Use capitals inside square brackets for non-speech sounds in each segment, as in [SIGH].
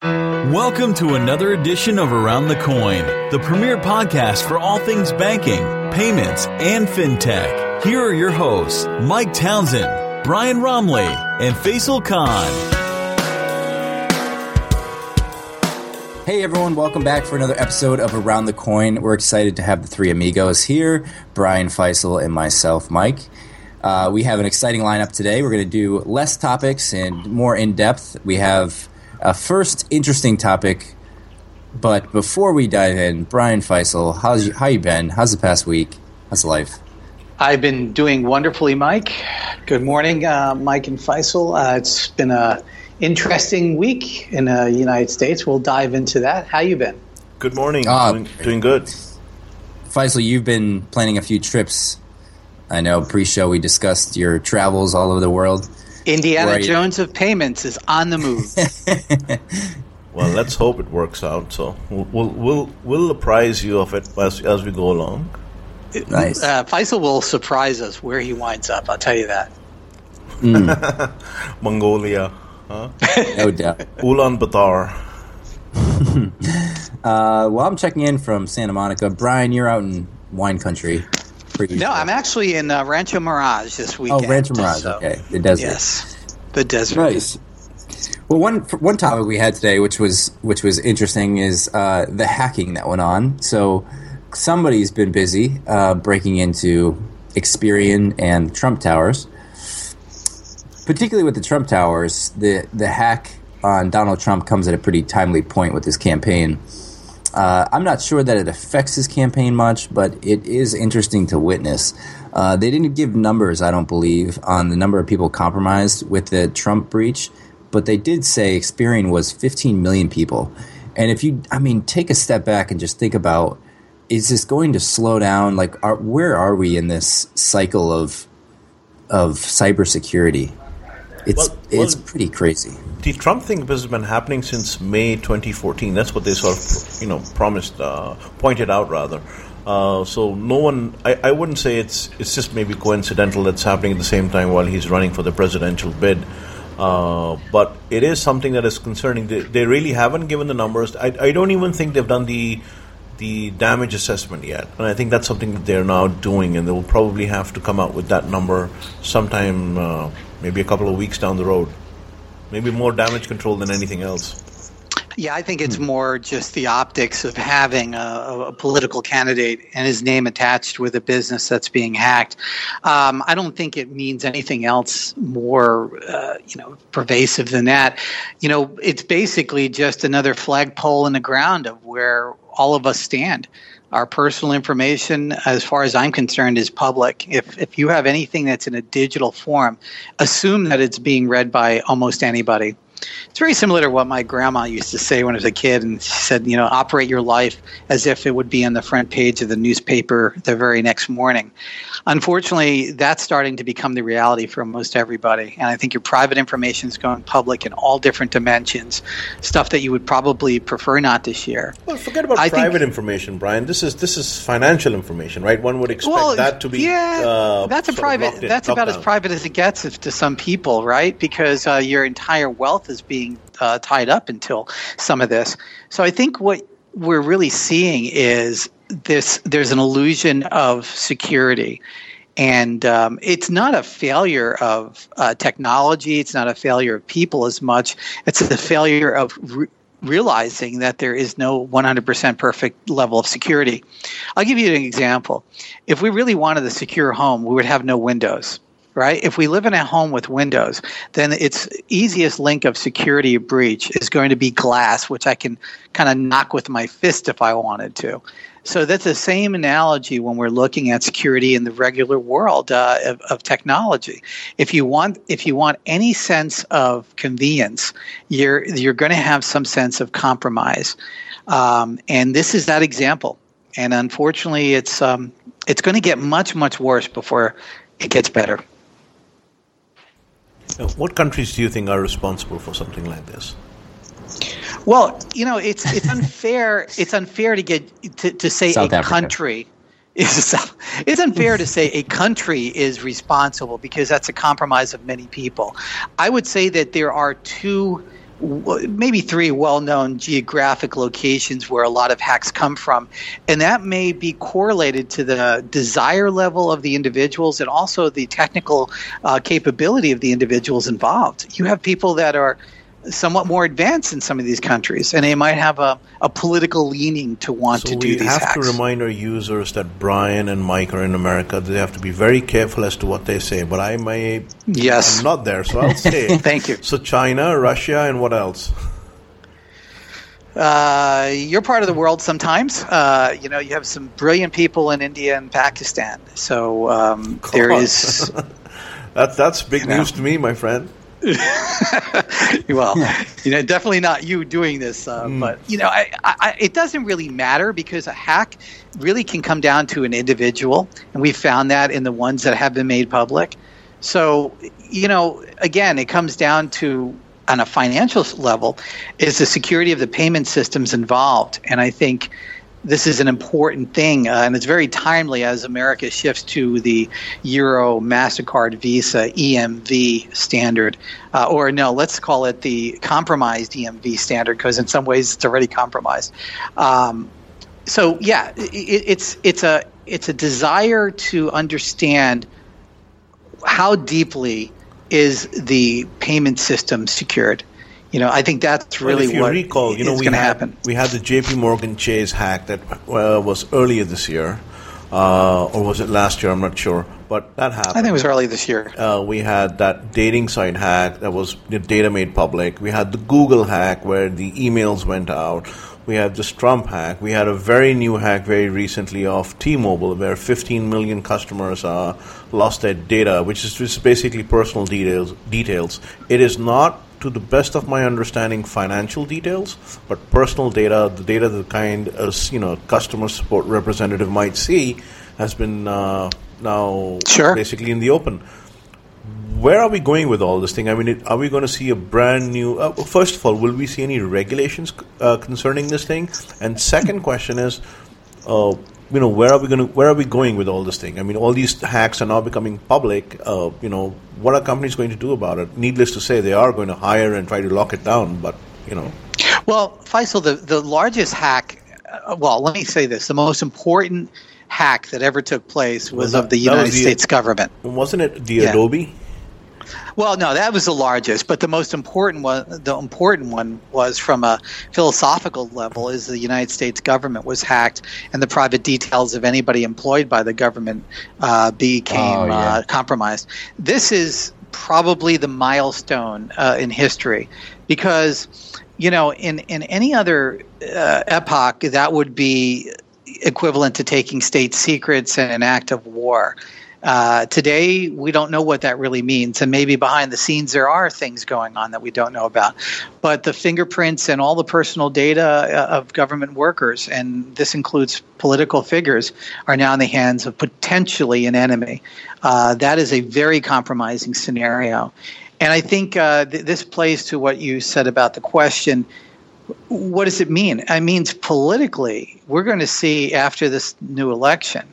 Welcome to another edition of Around the Coin, the premier podcast for all things banking, payments, and fintech. Here are your hosts, Mike Townsend, Brian Roemmele, and Faisal Khan. Hey everyone, welcome back for another episode of Around the Coin. We're excited to have the three amigos here Brian Faisal and myself, Mike. Uh, we have an exciting lineup today. We're going to do less topics and more in depth. We have a first interesting topic, but before we dive in, Brian Faisal, how's you, how you been? How's the past week? How's life? I've been doing wonderfully, Mike. Good morning, uh, Mike and Faisal. Uh, it's been a interesting week in the United States. We'll dive into that. How you been? Good morning. Uh, doing, doing good. Faisal, you've been planning a few trips. I know pre-show we discussed your travels all over the world. Indiana right. Jones of payments is on the move. [LAUGHS] well, let's hope it works out. So we'll we'll we'll, we'll apprise you of it as as we go along. Nice. Uh, Faisal will surprise us where he winds up. I'll tell you that. Mm. [LAUGHS] Mongolia, huh? no doubt. Ulaanbaatar. [LAUGHS] uh, well, I'm checking in from Santa Monica. Brian, you're out in wine country. No, I'm actually in uh, Rancho Mirage this weekend. Oh, Rancho Mirage. So, okay, the desert. Yes, the desert. Nice. Well, one one topic we had today, which was which was interesting, is uh, the hacking that went on. So somebody's been busy uh, breaking into Experian and Trump Towers. Particularly with the Trump Towers, the the hack on Donald Trump comes at a pretty timely point with his campaign. Uh, I'm not sure that it affects his campaign much, but it is interesting to witness. Uh, they didn't give numbers, I don't believe, on the number of people compromised with the Trump breach, but they did say Experian was 15 million people. And if you, I mean, take a step back and just think about is this going to slow down? Like, are, where are we in this cycle of of cybersecurity? It's well, well, it's pretty crazy. The Trump thing has been happening since May 2014. That's what they sort of you know promised, uh, pointed out rather. Uh, so no one, I, I wouldn't say it's it's just maybe coincidental that's happening at the same time while he's running for the presidential bid. Uh, but it is something that is concerning. They, they really haven't given the numbers. I, I don't even think they've done the the damage assessment yet, and I think that's something that they're now doing, and they will probably have to come out with that number sometime uh, maybe a couple of weeks down the road. Maybe more damage control than anything else. Yeah, I think it's hmm. more just the optics of having a, a, political candidate and his name attached with a business that's being hacked. Um, I don't think it means anything else more, uh, you know, pervasive than that. You know, it's basically just another flagpole in the ground of where all of us stand. Our personal information, as far as I'm concerned, is public. If, if you have anything that's in a digital form, assume that it's being read by almost anybody. It's very similar to what my grandma used to say when I was a kid, and she said, you know, operate your life as if it would be on the front page of the newspaper the very next morning. Unfortunately, that's starting to become the reality for most everybody, and I think your private information is going public in all different dimensions, stuff that you would probably prefer not to share. Well, forget about I private think, information, Brian. This is this is financial information, right? One would expect well, that to be yeah, uh, that's a private. that's about down. as private as it gets to some people, right? Because uh, your entire wealth is being uh, tied up until some of this. So I think what we're really seeing is this there's an illusion of security And um, it's not a failure of uh, technology. It's not a failure of people as much. It's a failure of re- realizing that there is no 100% perfect level of security. I'll give you an example. If we really wanted a secure home, we would have no windows right? If we live in a home with windows, then its easiest link of security breach is going to be glass, which I can kind of knock with my fist if I wanted to. So that's the same analogy when we're looking at security in the regular world uh, of, of, technology. If you want, if you want any sense of convenience, you're you're going to have some sense of compromise, um, and this is that example. And unfortunately, it's um, it's going to get much much worse before it gets better. What countries do you think are responsible for something like this? Well, you know, it's it's unfair. [LAUGHS] it's unfair to get to, to say South a Africa. country is [LAUGHS] it's unfair to say a country is responsible because that's a compromise of many people. I would say that there are two maybe three well-known geographic locations where a lot of hacks come from. And that may be correlated to the desire level of the individuals and also the technical uh, capability of the individuals involved. You have people that are somewhat more advanced in some of these countries, and they might have a, a political leaning to want so to do these hacks. we have to remind our users that Brian and Mike are in America. They have to be very careful as to what they say. But I may, yes, I'm not there, so I'll say. [LAUGHS] Thank you. So China, Russia, and what else? Uh, you're part of the world sometimes. Uh, you know, you have some brilliant people in India and Pakistan. So um, there is. [LAUGHS] [LAUGHS] that, that's big news know. to me, my friend. [LAUGHS] well, you know, definitely not you doing this, uh, mm. but you know, I, I, it doesn't really matter because a hack really can come down to an individual, and we found that in the ones that have been made public. So, you know, again, it comes down to on a financial level, is the security of the payment systems involved, and I think this is an important thing, uh, and it's very timely as America shifts to the Euro, MasterCard, Visa, EMV standard. Uh, or no, let's call it the compromised EMV standard because in some ways it's already compromised. Um, so yeah, it, it's it's a it's a desire to understand how deeply is the payment system secured. You know, I think that's really well, if you what recall, you know, we had, happen. We had the J.P. Morgan Chase hack that uh, was earlier this year, uh, or was it last year? I'm not sure, but that happened. I think it was early this year. Uh, we had that dating site hack that was the data made public. We had the Google hack where the emails went out. We had this Trump hack. We had a very new hack very recently of T-Mobile, where 15 million customers uh, lost their data, which is just basically personal details. Details. It is not to the best of my understanding, financial details, but personal data, the data the kind as you know customer support representative might see, has been uh, now sure. basically in the open. Where are we going with all this thing? I mean, it, are we going to see a brand new? Uh, first of all, will we see any regulations uh, concerning this thing? And second question is, uh, you know, where are we going to, where are we going with all this thing? I mean, all these hacks are now becoming public. Uh, you know, what are companies going to do about it? Needless to say, they are going to hire and try to lock it down. But you know, well, Faisal, the the largest hack. Uh, well, let me say this: the most important hack that ever took place was, was that, of the United the, States government. Wasn't it the yeah. Adobe? Well, no, that was the largest, but the most important one, the important one was from a philosophical level, is the United States government was hacked, and the private details of anybody employed by the government uh, became oh, yeah. uh, compromised. This is probably the milestone uh, in history, because you know, in in any other uh, epoch, that would be equivalent to taking state secrets and an act of war. Uh, today, we don't know what that really means, and maybe behind the scenes there are things going on that we don't know about. But the fingerprints and all the personal data uh, of government workers, and this includes political figures, are now in the hands of potentially an enemy. Uh, that is a very compromising scenario. And I think uh, th- this plays to what you said about the question what does it mean? It means politically, we're going to see after this new election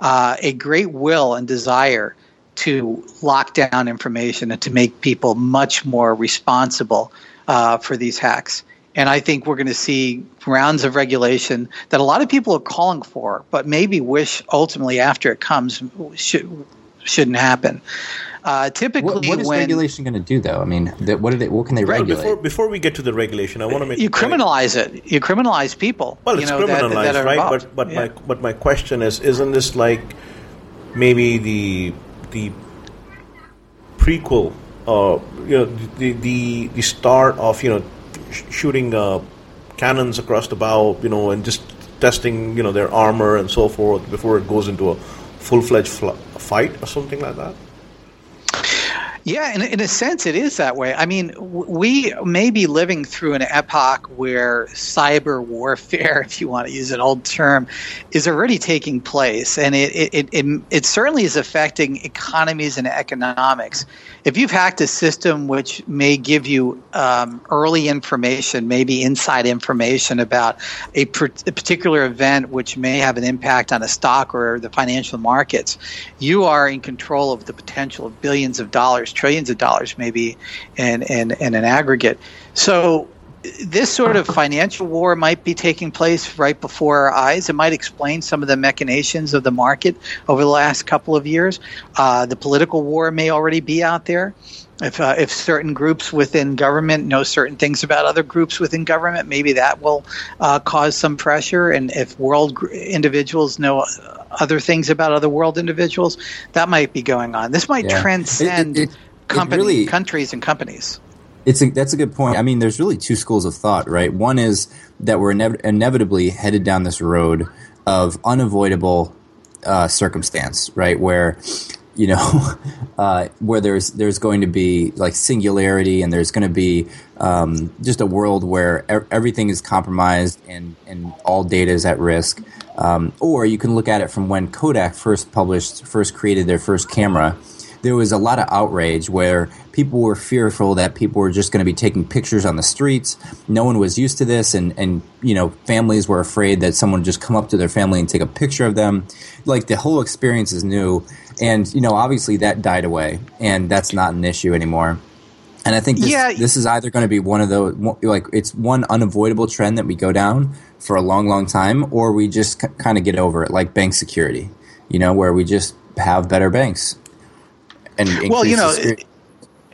uh, a great will and desire to lock down information and to make people much more responsible uh, for these hacks. And I think we're going to see rounds of regulation that a lot of people are calling for, but maybe wish ultimately after it comes should, shouldn't happen. Uh, typically, what, what is when regulation going to do, though? I mean, that, what, they, what can they Right, regulate? before before we get to the regulation, I want to make you criminalize it, you criminalize people. Well, you it's know, criminalized, that are right? involved. But but Yeah. my but my question is, isn't this like maybe the the prequel, uh, you know, the the the start of you know sh- shooting uh, cannons across the bow, you know, and just testing you know their armor and so forth before it goes into a full fledged fl- fight or something like that. Yeah, in, in a sense, it is that way. I mean, we may be living through an epoch where cyber warfare, [LAUGHS] if you want to use an old term, is already taking place, and it it, it, it, certainly is affecting economies and economics. If you've hacked a system which may give you um, early information, maybe inside information about a, a particular event which may have an impact on a stock or the financial markets, you are in control of the potential of billions of dollars, trillions of dollars, maybe, in, in, in an aggregate. So this sort of financial war might be taking place right before our eyes. It might explain some of the machinations of the market over the last couple of years. Uh, the political war may already be out there. If, uh, if certain groups within government know certain things about other groups within government, maybe that will uh, cause some pressure. And if world gr- individuals know other things about other world individuals, that might be going on. This might Yeah. It- it- transcend it- it company, really- countries and companies. It's a, that's a good point. I mean, there's really two schools of thought, right? One is that we're inev- inevitably headed down this road of unavoidable uh, circumstance, right? Where you know, [LAUGHS] uh, where there's there's going to be like singularity, and there's going to be um, just a world where everything is compromised and and all data is at risk. Um, or you can look at it from when Kodak first published, first created their first camera there was a lot of outrage where people were fearful that people were just going to be taking pictures on the streets. No one was used to this, and and you know families were afraid that someone would just come up to their family and take a picture of them. Like the whole experience is new, and you know obviously that died away, and that's not an issue anymore. And I think this, Yeah. this is either going to be one of those like it's one unavoidable trend that we go down for a long, long time, or we just k- kind of get over it, like bank security. You know, where we just have better banks. And Well, you know, the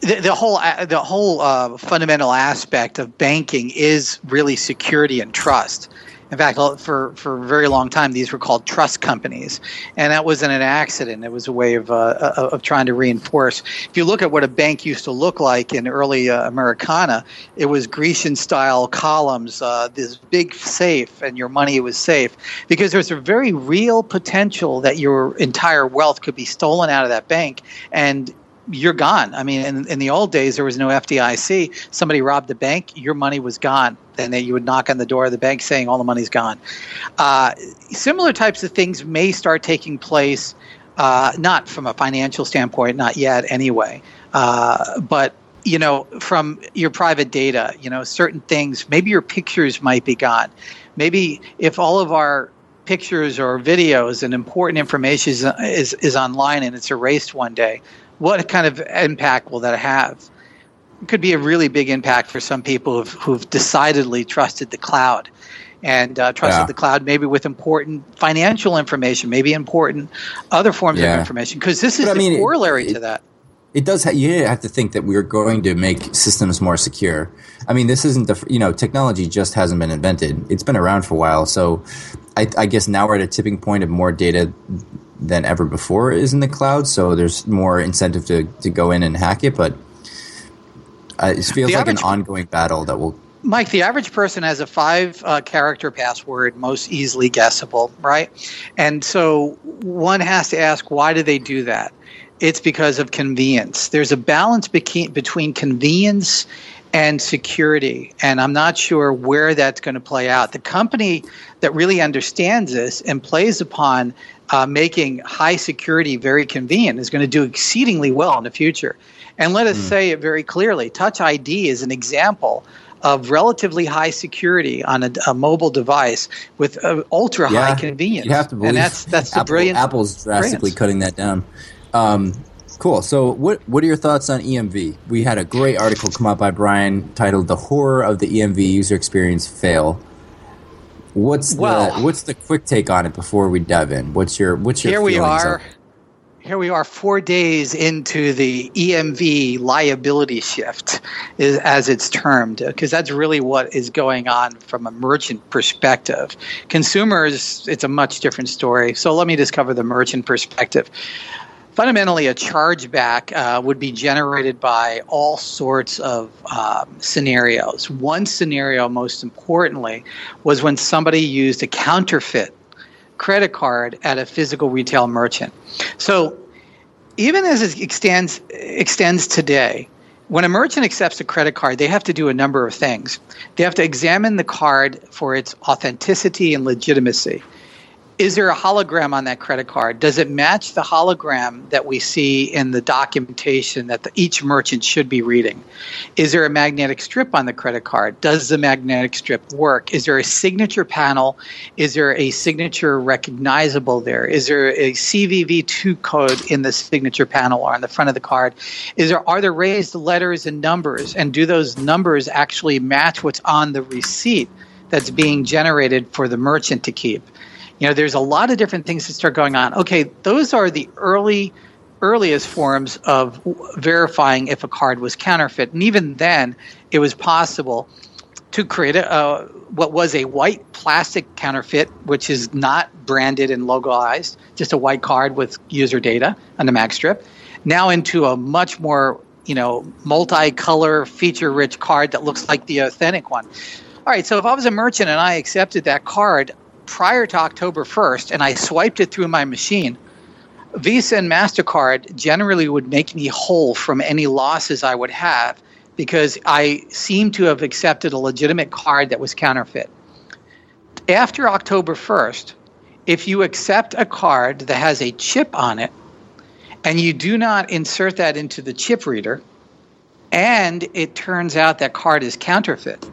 the, the whole the whole uh, fundamental aspect of banking is really security and trust. In fact, for for a very long time, these were called trust companies, and that wasn't an accident. It was a way of uh, of trying to reinforce. If you look at what a bank used to look like in early uh, Americana, it was Grecian style columns, uh, this big safe, and your money was safe because there's a very real potential that your entire wealth could be stolen out of that bank and you're gone. I mean, in, in the old days, there was no FDIC. Somebody robbed the bank, your money was gone. Then you would knock on the door of the bank saying all the money's gone. Uh, similar types of things may start taking place, uh, not from a financial standpoint, not yet anyway, uh, but you know, from your private data, you know, certain things, maybe your pictures might be gone. Maybe if all of our pictures or videos and important information is, is, is online and it's erased one day, what kind of impact will that have? It could be a really big impact for some people who've, who've decidedly trusted the cloud and uh, trusted Yeah. the cloud maybe with important financial information, maybe important other forms Yeah. of information, because this is But I the mean, corollary it- to that. It does. Ha- you have to think that we're going to make systems more secure. I mean, this isn't the you know technology just hasn't been invented. It's been around for a while. So, I, I guess now we're at a tipping point of more data than ever before is in the cloud. So there's more incentive to to go in and hack it. But uh, it feels The like an ongoing battle that will. Mike, the average person has a five uh, character password, most easily guessable, right? And so one has to ask, why do they do that? It's because of convenience. There's a balance between convenience and security, and I'm not sure where that's going to play out. The company that really understands this and plays upon uh, making high security very convenient is going to do exceedingly well in the future. And let us say it very clearly Touch ID is an example of relatively high security on a, a mobile device with uh, ultra high convenience. You have to believe. and that's that's the Apple, brilliant. Apple's drastically brilliance. cutting that down. Um, cool. So, what what are your thoughts on EMV? We had a great article come out by Brian titled "The Horror of the EMV User Experience Fail." What's Well- the what's the quick take on it before we dive in? What's your what's your Here we are. here we are four days into the EMV liability shift, is, as it's termed, because that's really what is going on from a merchant perspective. Consumers, it's a much different story. So let me just cover the merchant perspective. Fundamentally, a chargeback uh, would be generated by all sorts of um, scenarios. One scenario, most importantly, was when somebody used a counterfeit credit card at a physical retail merchant. So even as it extends extends today, when a merchant accepts a credit card, they have to do a number of things. They have to examine the card for its authenticity and legitimacy is there a hologram on that credit card? Does it match the hologram that we see in the documentation that the, each merchant should be reading? Is there a magnetic strip on the credit card? Does the magnetic strip work? Is there a signature panel? Is there a signature recognizable there? Is there a CVV2 code in the signature panel or on the front of the card? Is there are there raised letters and numbers? And do those numbers actually match what's on the receipt that's being generated for the merchant to keep? You know, there's a lot of different things that start going on. Okay, those are the early earliest forms of verifying if a card was counterfeit, and even then, it was possible to create a, uh, what was a white plastic counterfeit, which is not branded and logoized, just a white card with user data on the mag strip, now into a much more you know multicolor, feature-rich card that looks like the authentic one. All right, so if I was a merchant and I accepted that card, prior to October 1st and I swiped it through my machine, Visa and MasterCard generally would make me whole from any losses I would have because I seem to have accepted a legitimate card that was counterfeit. After October 1st, if you accept a card that has a chip on it and you do not insert that into the chip reader, and it turns out that card is counterfeit,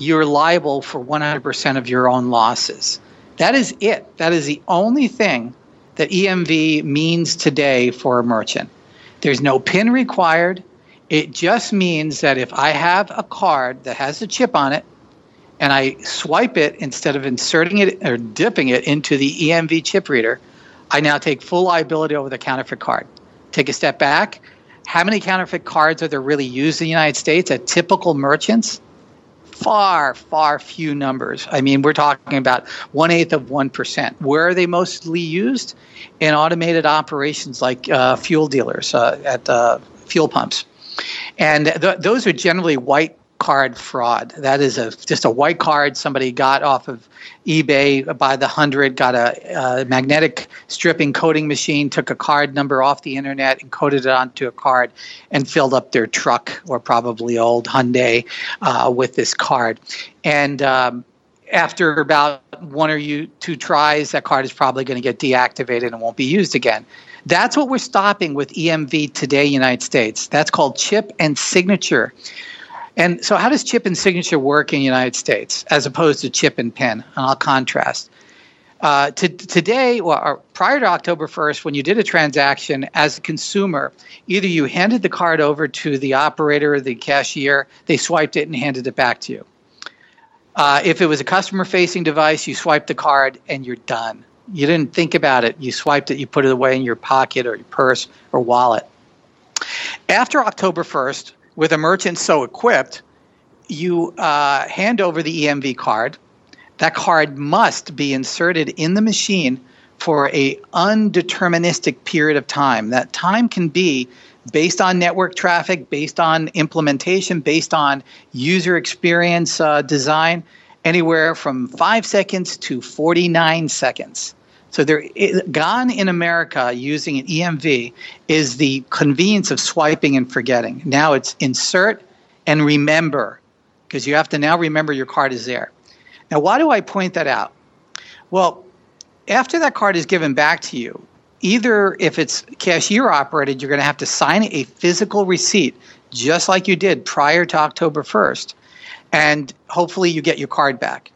you're liable for 100% of your own losses. That is it. That is the only thing that EMV means today for a merchant. There's no PIN required. It just means that if I have a card that has a chip on it and I swipe it instead of inserting it or dipping it into the EMV chip reader, I now take full liability over the counterfeit card. Take a step back. How many counterfeit cards are there really used in the United States at typical merchants? Far, far few numbers. I mean, we're talking about one eighth of 1%. Where are they mostly used? In automated operations like uh, fuel dealers uh, at uh, fuel pumps. And th- those are generally white card fraud. That is a just a white card somebody got off of eBay by the hundred, got a, a, magnetic strip encoding machine, took a card number off the internet, encoded it onto a card, and filled up their truck or probably old Hyundai uh, with this card. And um, after about one or two tries, that card is probably going to get deactivated and won't be used again. That's what we're stopping with EMV today, United States. That's called chip and signature. And so, how does chip and signature work in the United States as opposed to chip and pin? And I'll contrast. Uh, to, today, or prior to October 1st, when you did a transaction as a consumer, either you handed the card over to the operator or the cashier, they swiped it and handed it back to you. Uh, if it was a customer facing device, you swiped the card and you're done. You didn't think about it. You swiped it, you put it away in your pocket or your purse or wallet. After October 1st, with a merchant so equipped, you uh, hand over the EMV card. That card must be inserted in the machine for a undeterministic period of time. That time can be based on network traffic, based on implementation, based on user experience uh, design, anywhere from five seconds to 49 seconds. So there, gone in America using an EMV is the convenience of swiping and forgetting. Now it's insert and remember, because you have to now remember your card is there. Now, why do I point that out? Well, after that card is given back to you, either if it's cashier operated, you're going to have to sign a physical receipt, just like you did prior to October 1st, and hopefully you get your card back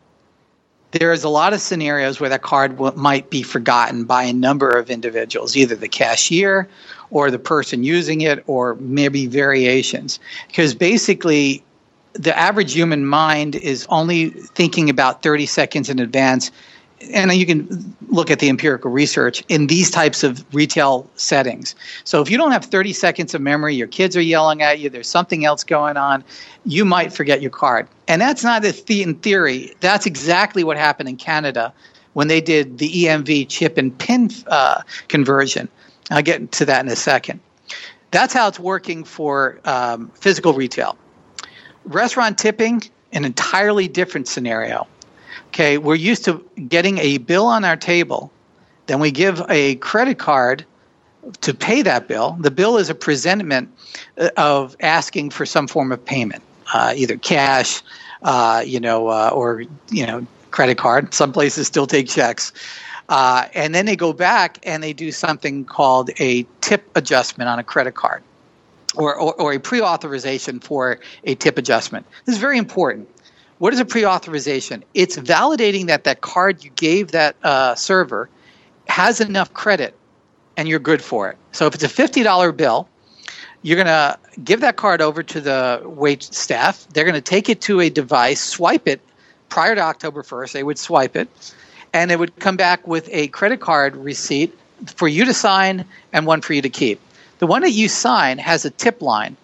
there is a lot of scenarios where that card w- might be forgotten by a number of individuals, either the cashier or the person using it, or maybe variations. Because basically, the average human mind is only thinking about 30 seconds in advance and you can look at the empirical research in these types of retail settings. So if you don't have 30 seconds of memory, your kids are yelling at you, there's something else going on, you might forget your card. And that's not a the- in theory. That's exactly what happened in Canada when they did the EMV chip and pin uh, conversion. I'll get to that in a second. That's how it's working for um, physical retail. Restaurant tipping, an entirely different scenario. Okay, we're used to getting a bill on our table, then we give a credit card to pay that bill. The bill is a presentment uh, of asking for some form of payment, uh, either cash, uh, you know, uh, or you know, credit card. Some places still take checks. Uh, and then they go back and they do something called a tip adjustment on a credit card or, or, or a pre authorization for a tip adjustment. This is very important. What is a pre authorization? It's validating that that card you gave that uh, server has enough credit and you're good for it. So if it's a $50 bill, you're going to give that card over to the wait staff. They're going to take it to a device, swipe it prior to October 1st. They would swipe it, and it would come back with a credit card receipt for you to sign and one for you to keep. The one that you sign has a tip line.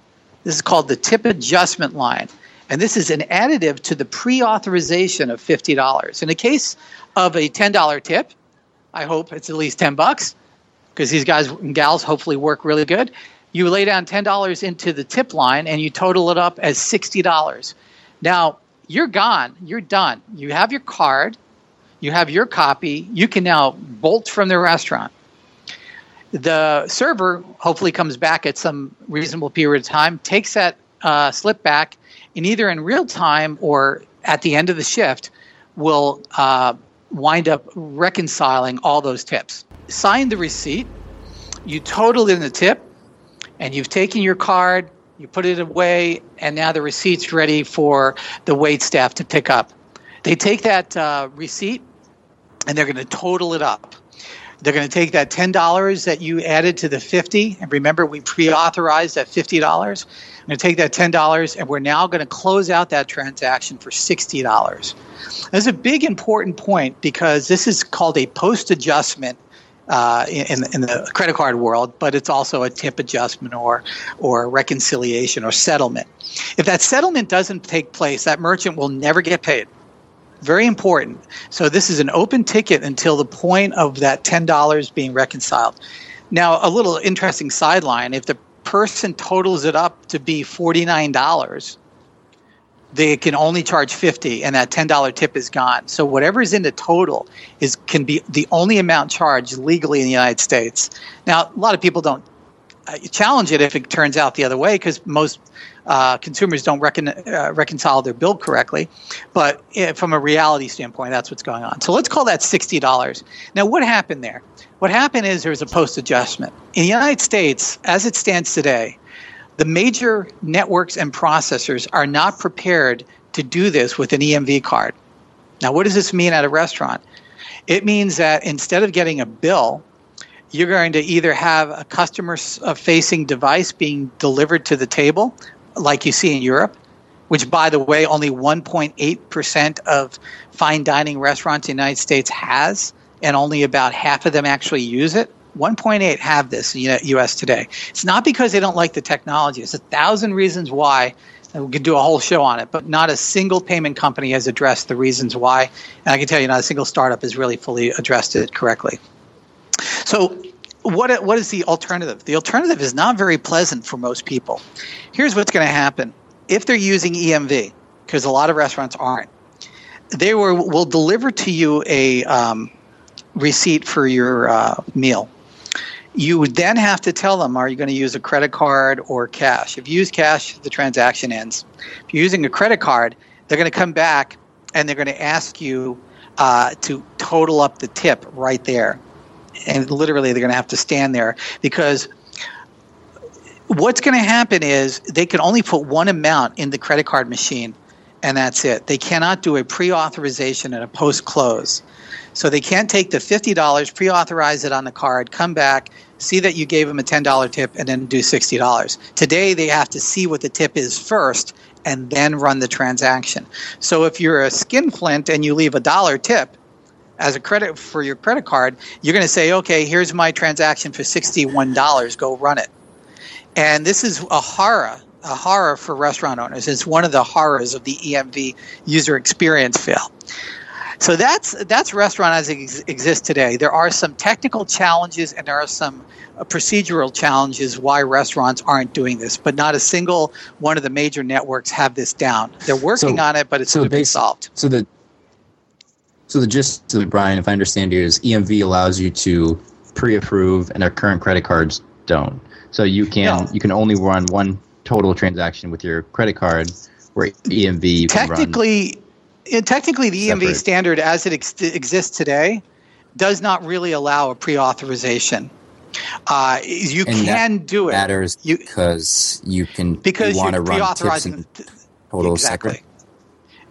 This is called the tip adjustment line. And this is an additive to the pre authorization of $50. In the case of a $10 tip, I hope it's at least 10 bucks because these guys and gals hopefully work really good. You lay down $10 into the tip line and you total it up as $60. Now, you're gone. You're done. You have your card, you have your copy. You can now bolt from the restaurant. The server hopefully comes back at some reasonable period of time, takes that uh, slip back, either in real time or at the end of the shift will uh, wind up reconciling all those tips. Sign the receipt, you total in the tip, and you've taken your card, you put it away, and now the receipt's ready for the wait staff to pick up. They take that uh, receipt and they're going to total it up. They're going to take that ten dollars that you added to the fifty, and remember we pre-authorized that fifty dollars. I'm going to take that ten dollars, and we're now going to close out that transaction for sixty dollars. That's a big important point because this is called a post adjustment uh, in, in the credit card world, but it's also a tip adjustment or or reconciliation or settlement. If that settlement doesn't take place, that merchant will never get paid. Very important. So this is an open ticket until the point of that ten dollars being reconciled. Now, a little interesting sideline: if the person totals it up to be forty nine dollars, they can only charge 50 and that $10 tip is gone so whatever is in the total is can be the only amount charged legally in the united states now a lot of people don't uh, challenge it if it turns out the other way because most uh, consumers don't recon- uh, reconcile their bill correctly. But uh, from a reality standpoint that's what's going on. So let's call that $60 now what happened there? What happened is there was a post adjustment. In the united states as it stands today the major networks and processors are not prepared to do this with an EMV card. Now, what does this mean at a restaurant? It means that instead of getting a bill, you're going to either have a customer facing device being delivered to the table, like you see in Europe, which, by the way, only 1.8% of fine dining restaurants in the United States has, and only about half of them actually use it. 1.8 have this in the U.S. today. It's not because they don't like the technology. It's a thousand reasons why. And we could do a whole show on it, but not a single payment company has addressed the reasons why. And I can tell you, not a single startup has really fully addressed it correctly. So, what what is the alternative? The alternative is not very pleasant for most people. Here's what's going to happen if they're using EMV, because a lot of restaurants aren't. They will, will deliver to you a um, receipt for your uh, meal you would then have to tell them are you going to use a credit card or cash? If you use cash, the transaction ends. If you're using a credit card, they're going to come back and they're going to ask you uh, to total up the tip right there. And literally, they're going to have to stand there because what's going to happen is they can only put one amount in the credit card machine and that's it. They cannot do a pre authorization and a post close. So they can't take the $50, pre authorize it on the card, come back, see that you gave them a $10 tip, and then do $60. Today, they have to see what the tip is first and then run the transaction. So if you're a skinflint and you leave a dollar tip, as a credit for your credit card, you're going to say, okay, here's my transaction for $61. Go run it. And this is a horror, a horror for restaurant owners. It's one of the horrors of the EMV user experience fail. So that's that's restaurant as it ex- exists today. There are some technical challenges and there are some uh, procedural challenges why restaurants aren't doing this, but not a single one of the major networks have this down. They're working So- on it, but it's so to be solved. So the so the gist of it, Brian, if I understand you, is EMV allows you to pre-approve, and our current credit cards don't. So you can No. you can only run one total transaction with your credit card, where EMV you can run. technically, technically, the EMV Separate. standard as it ex- exists today does not really allow a pre-authorization. Uh, you And can do it matters You- because you can because you want to run tips and total exactly. separate.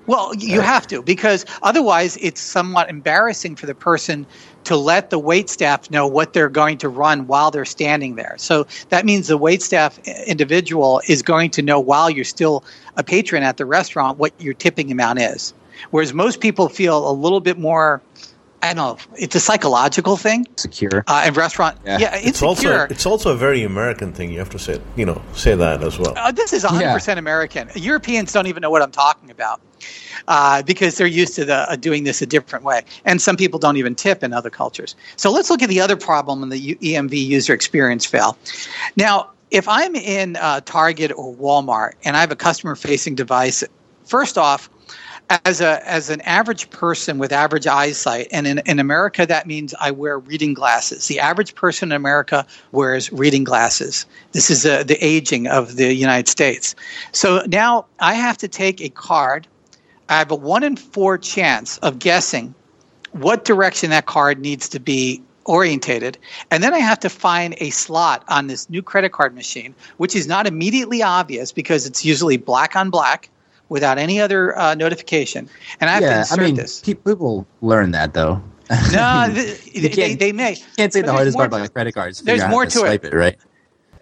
Well, you have to because otherwise it's somewhat embarrassing for the person to let the wait staff know what they're going to run while they're standing there. So that means the wait staff individual is going to know while you're still a patron at the restaurant what your tipping amount is. Whereas most people feel a little bit more, I don't know, it's a psychological thing. Secure. Uh, and restaurant, Yeah. yeah, It's also it's also a very American thing. You have to say you know say that as well. Uh, this is 100% American. Europeans don't even know what I'm talking about uh, because they're used to the, uh, doing this a different way. And some people don't even tip in other cultures. So let's look at the other problem in the U- EMV user experience fail. Now, if I'm in uh, Target or Walmart and I have a customer facing device, first off, as a as an average person with average eyesight, and in, in America that means I wear reading glasses. The average person in America wears reading glasses. This is uh, the aging of the United States. So now I have to take a card. I have a one in four chance of guessing what direction that card needs to be orientated. And then I have to find a slot on this new credit card machine, which is not immediately obvious because it's usually black on black without any other uh, notification. And I have to yeah, I mean, this. people learn that though. [LAUGHS] No, [LAUGHS] th- You they, they may. You can't say But the hardest part about credit card is there's more to, to it. it, right?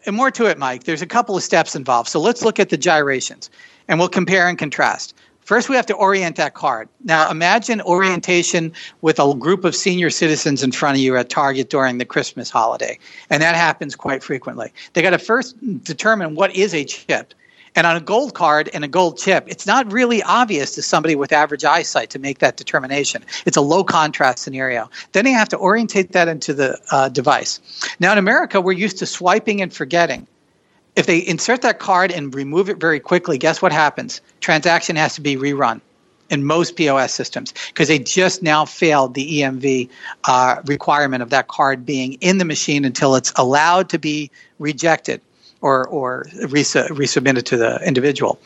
and more to it, Mike. There's a couple of steps involved. So let's look at the gyrations and we'll compare and contrast. First, we have to orient that card. Now, imagine orientation with a group of senior citizens in front of you at Target during the Christmas holiday. And that happens quite frequently. They got to first determine what is a chip. And on a gold card and a gold chip, it's not really obvious to somebody with average eyesight to make that determination. It's a low contrast scenario. Then they have to orientate that into the uh, device. Now, in America, we're used to swiping and forgetting. If they insert that card and remove it very quickly, guess what happens? Transaction has to be rerun in most POS systems because they just now failed the EMV uh, requirement of that card being in the machine until it's allowed to be rejected or, or resu- resubmitted to the individual.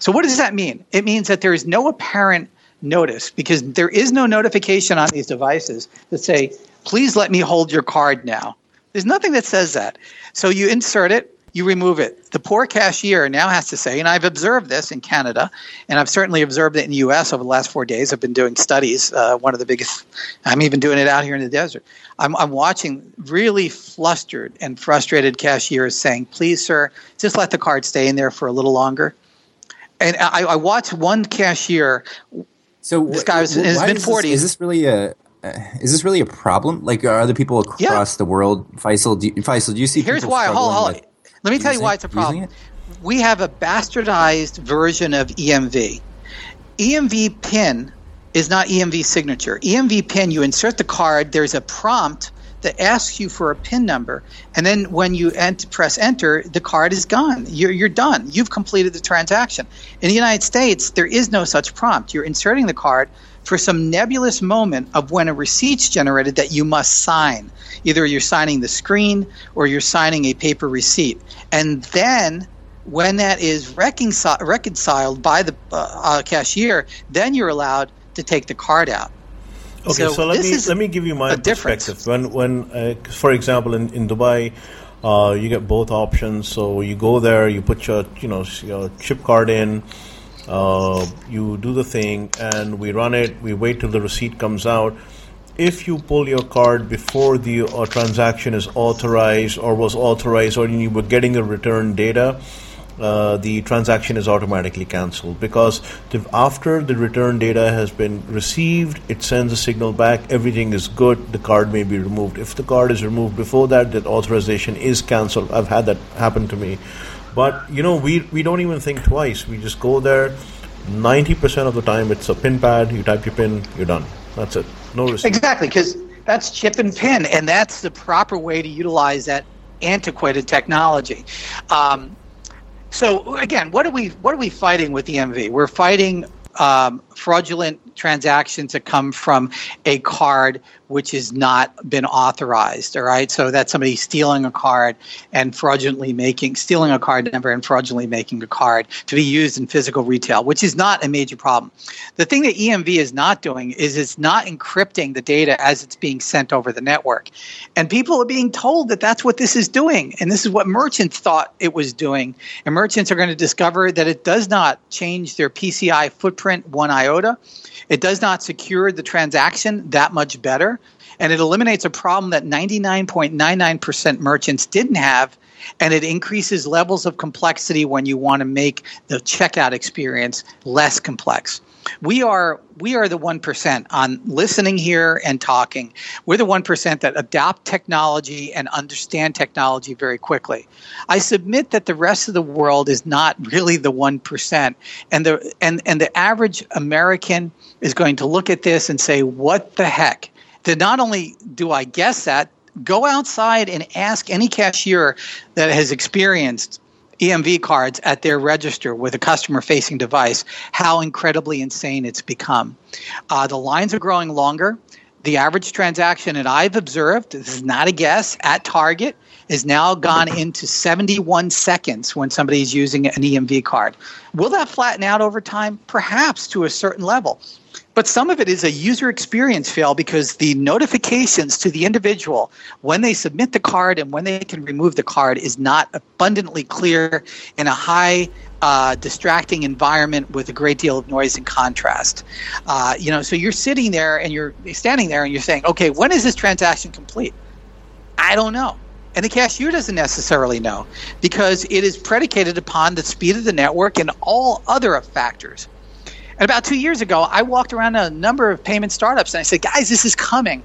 So, what does that mean? It means that there is no apparent notice because there is no notification on these devices that say, please let me hold your card now. There's nothing that says that. So, you insert it, you remove it. The poor cashier now has to say, and I've observed this in Canada, and I've certainly observed it in the U.S. over the last four days. I've been doing studies. Uh, one of the biggest. I'm even doing it out here in the desert. I'm, I'm watching really flustered and frustrated cashiers saying, "Please, sir, just let the card stay in there for a little longer." And I, I watched one cashier. So This guy was in his mid is this- 40s. Is this really a? Is this really a problem? Like, are other people across Yeah. the world, Faisal? Do you, Faisal, do you see? Here's why. Hold, hold. Let me tell you why it's a problem. using We have a bastardized version of EMV. EMV PIN is not EMV signature. EMV PIN, you insert the card, there's a prompt that asks you for a PIN number, and then when you ent- press enter, the card is gone. You're, you're done. You've completed the transaction. In the United States, there is no such prompt. You're inserting the card for some nebulous moment of when a receipt's generated that you must sign. Either you're signing the screen or you're signing a paper receipt. And then when that is reconcil- reconciled by the uh, uh, cashier, then you're allowed to take the card out. Okay, So so, let me let me give you my a difference. perspective. When when uh, for example in in Dubai, uh, you get both options. So you go there, you put your you know your chip card in, uh, you do the thing, and we run it. We wait till the receipt comes out. If you pull your card before the uh, transaction is authorized or was authorized, or you were getting the return data, uh, the transaction is automatically cancelled because the, after the return data has been received, it sends a signal back. Everything is good. The card may be removed. If the card is removed before that, that authorization is cancelled. I've had that happen to me. But you know, we we don't even think twice. We just go there. Ninety percent of the time, it's a pin pad. You type your pin, you're done. That's it. No receipt. Exactly, because that's chip and pin, and that's the proper way to utilize that antiquated technology. Um, so again, what are we what are we fighting with EMV? We're fighting um, fraudulent transactions that come from a card which has not been authorized. All right, so that's somebody stealing a card and fraudulently making stealing a card number and fraudulently making a card to be used in physical retail, which is not a major problem. The thing that EMV is not doing is it's not encrypting the data as it's being sent over the network, and people are being told that that's what this is doing, and this is what merchants thought it was doing, and merchants are going to discover that it does not change their PCI footprint one iota. It does not secure the transaction that much better, and it eliminates a problem that 99.99% merchants didn't have, and it increases levels of complexity when you want to make the checkout experience less complex. We are we are the one percent on listening here and talking. We're the one percent that adopt technology and understand technology very quickly. I submit that the rest of the world is not really the one percent, and the and and the average American is going to look at this and say, "What the heck?" That not only do I guess that, go outside and ask any cashier that has experienced EMV cards at their register with a customer facing device, how incredibly insane it's become. Uh, the lines are growing longer. The average transaction that I've observed, this is not a guess, at Target is now gone into 71 seconds when somebody is using an EMV card. Will that flatten out over time? Perhaps to a certain level. But some of it is a user experience fail because the notifications to the individual when they submit the card and when they can remove the card is not abundantly clear in a high uh, distracting environment with a great deal of noise and contrast. Uh, you know, so you're sitting there and you're standing there and you're saying, okay, when is this transaction complete? I don't know. And the cashier doesn't necessarily know because it is predicated upon the speed of the network and all other factors. And about two years ago, I walked around a number of payment startups and I said, guys, this is coming.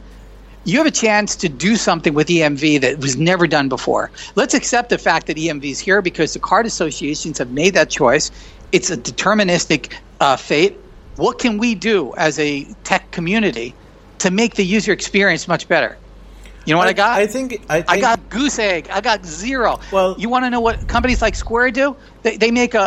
You have a chance to do something with EMV that was never done before. Let's accept the fact that EMV is here because the card associations have made that choice. It's a deterministic uh, fate. What can we do as a tech community to make the user experience much better? You know what I, I got? I think, I think I got goose egg. I got zero. Well, you want to know what companies like Square do? They, they make a,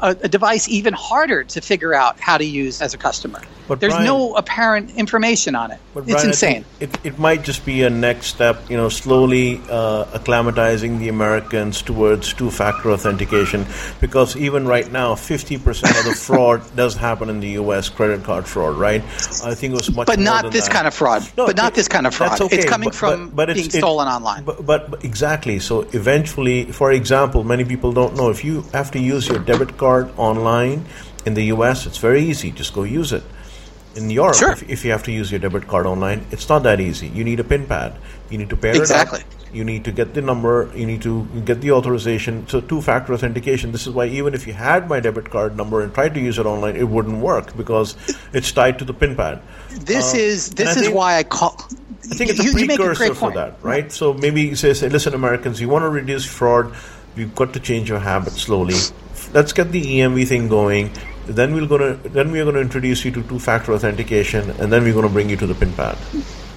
a, a, device even harder to figure out how to use as a customer. But There's Brian, no apparent information on it. it's Brian, insane. It, it might just be a next step, you know, slowly uh, acclimatizing the Americans towards two-factor authentication, because even right now, 50% of the [LAUGHS] fraud does happen in the U.S. credit card fraud, right? I think it was much, but not this that. kind of fraud. No, but not it, this kind of fraud. Okay, it's coming but, from but, but being it's, stolen online. But, but exactly. So eventually, for example, many people don't know if you have to use your debit card online in the US, it's very easy. Just go use it. In Europe, sure. if, if, you have to use your debit card online, it's not that easy. You need a PIN pad. You need to pair exactly. it up. You need to get the number. You need to get the authorization. So two-factor authentication. This is why even if you had my debit card number and tried to use it online, it wouldn't work because it's tied to the PIN pad. This uh, is this is think, why I call. I think it's a you, precursor you a for that, right? So maybe say, say, listen, Americans, you want to reduce fraud We've got to change your habit slowly. Let's get the EMV thing going. Then we're gonna then we're gonna introduce you to two-factor authentication, and then we're gonna bring you to the PIN pad.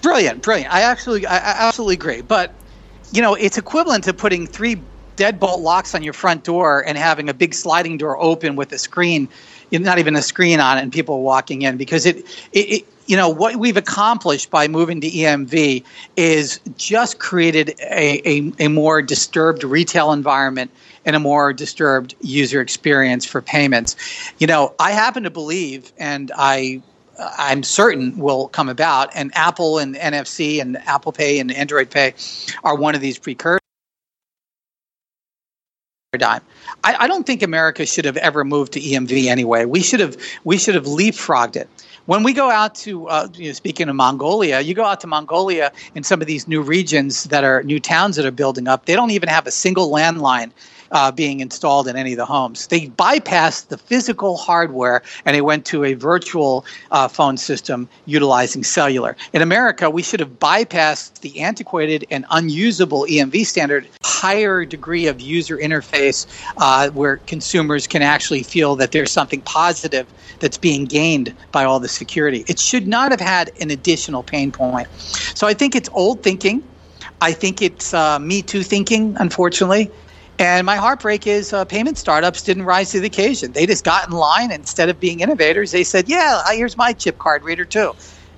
Brilliant, brilliant. I I, I absolutely agree. But you know, it's equivalent to putting three deadbolt locks on your front door and having a big sliding door open with a screen, not even a screen on it, and people walking in because it, it, it you know what we've accomplished by moving to EMV is just created a, a, a, more disturbed retail environment and a more disturbed user experience for payments. You know, I happen to believe, and I I'm certain will come about, and Apple and NFC and Apple Pay and Android Pay are one of these precursors. I, I don't think America should have ever moved to EMV anyway. We should have we should have leapfrogged it when we go out to uh, you know, speaking of Mongolia, you go out to Mongolia in some of these new regions that are new towns that are building up. They don't even have a single landline uh, being installed in any of the homes. They bypassed the physical hardware and they went to a virtual uh, phone system utilizing cellular. In America, we should have bypassed the antiquated and unusable EMV standard, higher degree of user interface uh, where consumers can actually feel that there's something positive that's being gained by all the security. It should not have had an additional pain point. So I think it's old thinking. I think it's uh, Me Too thinking, unfortunately. And my heartbreak is uh, payment startups didn't rise to the occasion. They just got in line. Instead of being innovators, they said, yeah, here's my chip card reader too.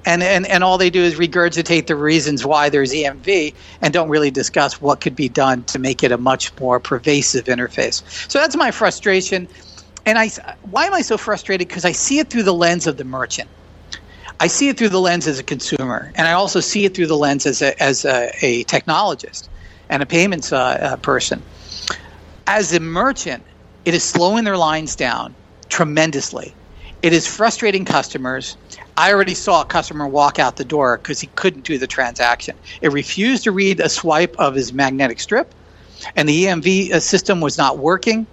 And, and, and all they do is regurgitate the reasons why there's EMV and don't really discuss what could be done to make it a much more pervasive interface. So that's my frustration. And I, why am I so frustrated? Because I see it through the lens of the merchant. I see it through the lens as a consumer, and I also see it through the lens as a, as a, a technologist and a payments uh, uh, person. As a merchant, it is slowing their lines down tremendously. It is frustrating customers. I already saw a customer walk out the door because he couldn't do the transaction. It refused to read a swipe of his magnetic strip, and the EMV uh, system was not working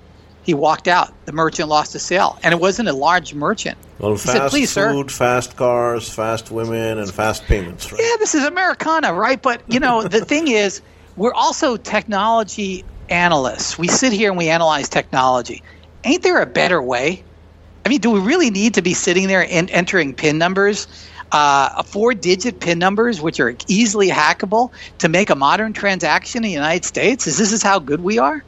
he walked out. The merchant lost a sale, and it wasn't a large merchant. Well, he fast said, Please, food, sir. fast cars, fast women, and fast payments. Right? Yeah, this is Americana, right? But you know, the thing is, we're also technology analysts. We sit here and we analyze technology. Ain't there a better way? I mean, do we really need to be sitting there and entering PIN numbers? Uh, four-digit PIN numbers, which are easily hackable, to make a modern transaction in the United States? Is this is how good we are?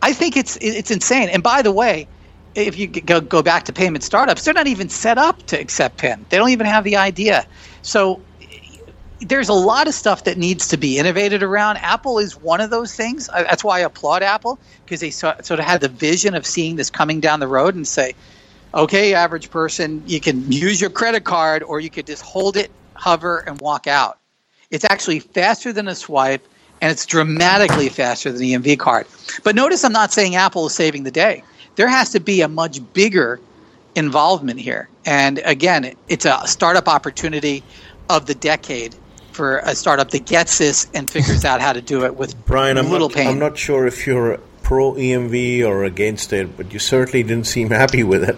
I think it's it's insane. And by the way, if you go go back to payment startups, they're not even set up to accept PIN. They don't even have the idea. So there's a lot of stuff that needs to be innovated around. Apple is one of those things. That's why I applaud Apple because they sort of had the vision of seeing this coming down the road and say, okay, average person, you can use your credit card or you could just hold it, hover, and walk out. It's actually faster than a swipe and it's dramatically faster than the EMV card. But notice I'm not saying Apple is saving the day. There has to be a much bigger involvement here. And again, it's a startup opportunity of the decade for a startup that gets this and figures out how to do it with Brian, I'm little not, pain. I'm not sure if you're pro EMV or against it, but you certainly didn't seem happy with it.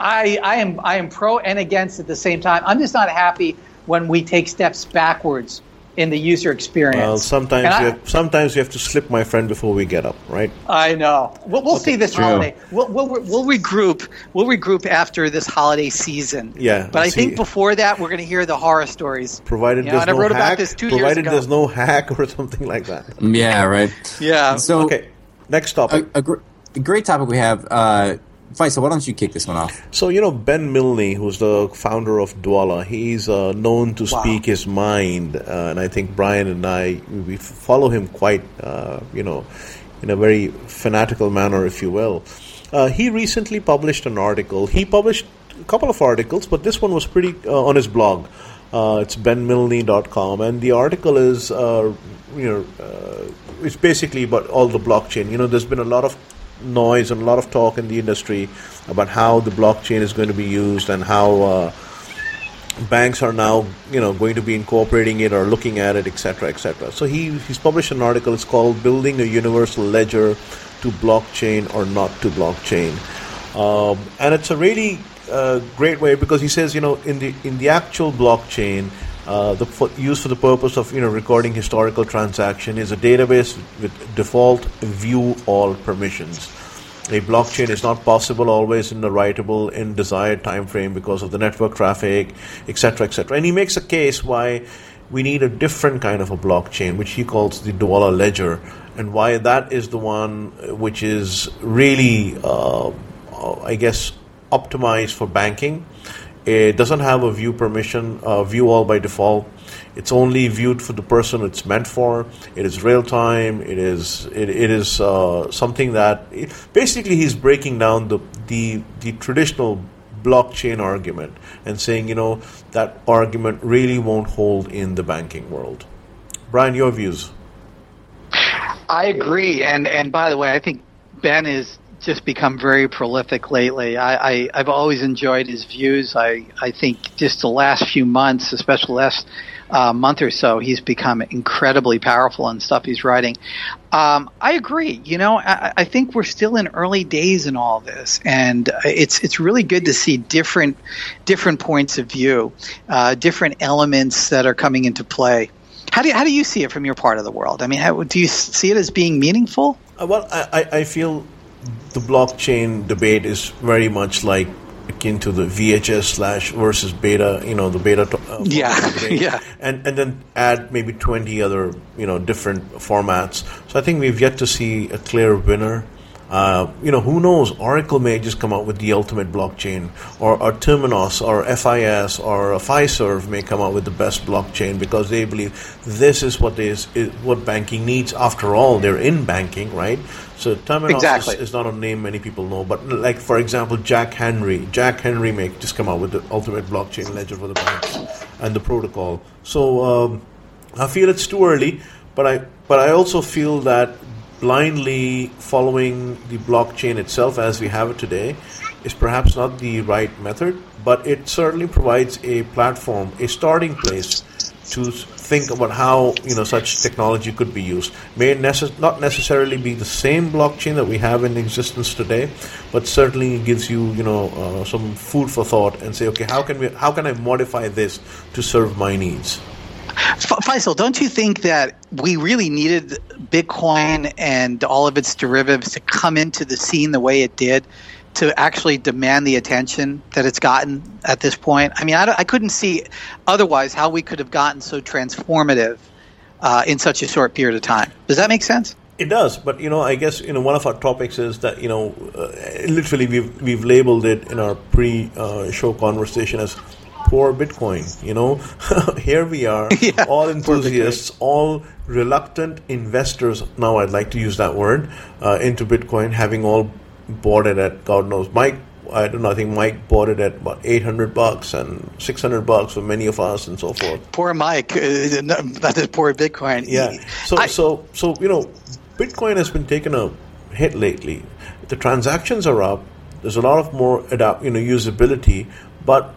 I, I am I am pro and against at the same time. I'm just not happy when we take steps backwards in the user experience. Well, sometimes And you I- have, sometimes you have to slip, my friend, before we get up, right? I know. We'll, we'll see this True. holiday. We'll, we'll, we'll regroup. We'll regroup after this holiday season. Yeah, But I see- think before that, we're going to hear the horror stories. Provided You know, there's and I no wrote about hack. this two years provided ago. there's no hack or [LAUGHS] something like that. Yeah, right. Yeah. So Okay, next topic. a, a, gr- a great topic we have. Uh, Faisal, why don't you kick this one off? So you know Ben Milne, who's the founder of Dwolla, he's uh, known to speak his mind, uh, and I think Brian and I we follow him quite, uh, you know, in a very fanatical manner, if you will. Uh, he recently published an article. He published a couple of articles, but this one was pretty uh, on his blog. Uh, it's benmilne.com, and the article is, uh, you know, uh, it's basically about all the blockchain. You know, there's been a lot of noise and a lot of talk in the industry about how the blockchain is going to be used and how uh, banks are now you know going to be incorporating it or looking at it etc etc so he he's published an article. It's called building a universal ledger to blockchain or not to blockchain. Um, and it's a really uh, great way because he says you know in the in the actual blockchain uh, the for, used for the purpose of you know recording historical transaction is a database with default view all permissions. A blockchain is not possible always in the writable in desired time frame because of the network traffic etc etc and he makes a case why we need a different kind of a blockchain which he calls the Dwolla ledger and why that is the one which is really uh, i guess optimized for banking it doesn't have a view permission uh, view all by default it's only viewed for the person it's meant for. It is real time. It is it, it is uh, something that basically he's breaking down the, the the traditional blockchain argument and saying you know that argument really won't hold in the banking world. Brian, your views? I agree. And, and by the way, I think Ben is just become very prolific lately. I, I, have always enjoyed his views. I, I think just the last few months, especially last uh, month or so, he's become incredibly powerful in stuff he's writing. Um, I agree. You know, I, I, think we're still in early days in all this, and it's it's really good to see different different points of view, uh, different elements that are coming into play. How do you, how do you see it from your part of the world? I mean, how, do you see it as being meaningful? Uh, well, I, I feel the blockchain debate is very much like akin to the VHS slash versus beta, you know, the beta. Uh, [LAUGHS] yeah, yeah, and and then add maybe twenty other, you know, different formats. So I think we've yet to see a clear winner. Uh, you know, who knows? Oracle may just come out with the ultimate blockchain, or, or Temenos, or FIS, or Fiserv may come out with the best blockchain because they believe this is what is, is what banking needs. After all, they're in banking, right? So Temenos exactly. is, is, not a name many people know, but like for example, Jack Henry. Jack Henry may just come out with the ultimate blockchain ledger for the banks and the protocol. So um, I feel it's too early, but I but I also feel that blindly following the blockchain itself as we have it today is perhaps not the right method, but it certainly provides a platform, a starting place to think about how you know such technology could be used. May necess- not necessarily be the same blockchain that we have in existence today, but certainly gives you you know uh, some food for thought and say, okay, how can we how can I modify this to serve my needs? Faisal, don't you think that we really needed Bitcoin and all of its derivatives to come into the scene the way it did to actually demand the attention that it's gotten at this point? I mean, I, I couldn't see otherwise how we could have gotten so transformative uh, in such a short period of time. Does that make sense? It does, but you know, I guess you know one of our topics is that you know, uh, literally we've we've labeled it in our pre-show uh, conversation as poor Bitcoin. You know, [LAUGHS] here we are, [LAUGHS] yeah, all enthusiasts, all reluctant investors. Now, I'd like to use that word uh, into Bitcoin, having all bought it at God knows. Mike, I don't know. I think Mike bought it at about eight hundred bucks and six hundred bucks for many of us, and so forth. Poor Mike. Uh, that is poor Bitcoin. Yeah. So, I, so, so you know, Bitcoin has been taking a hit lately. The transactions are up. There's a lot of more adapt, you know, usability, but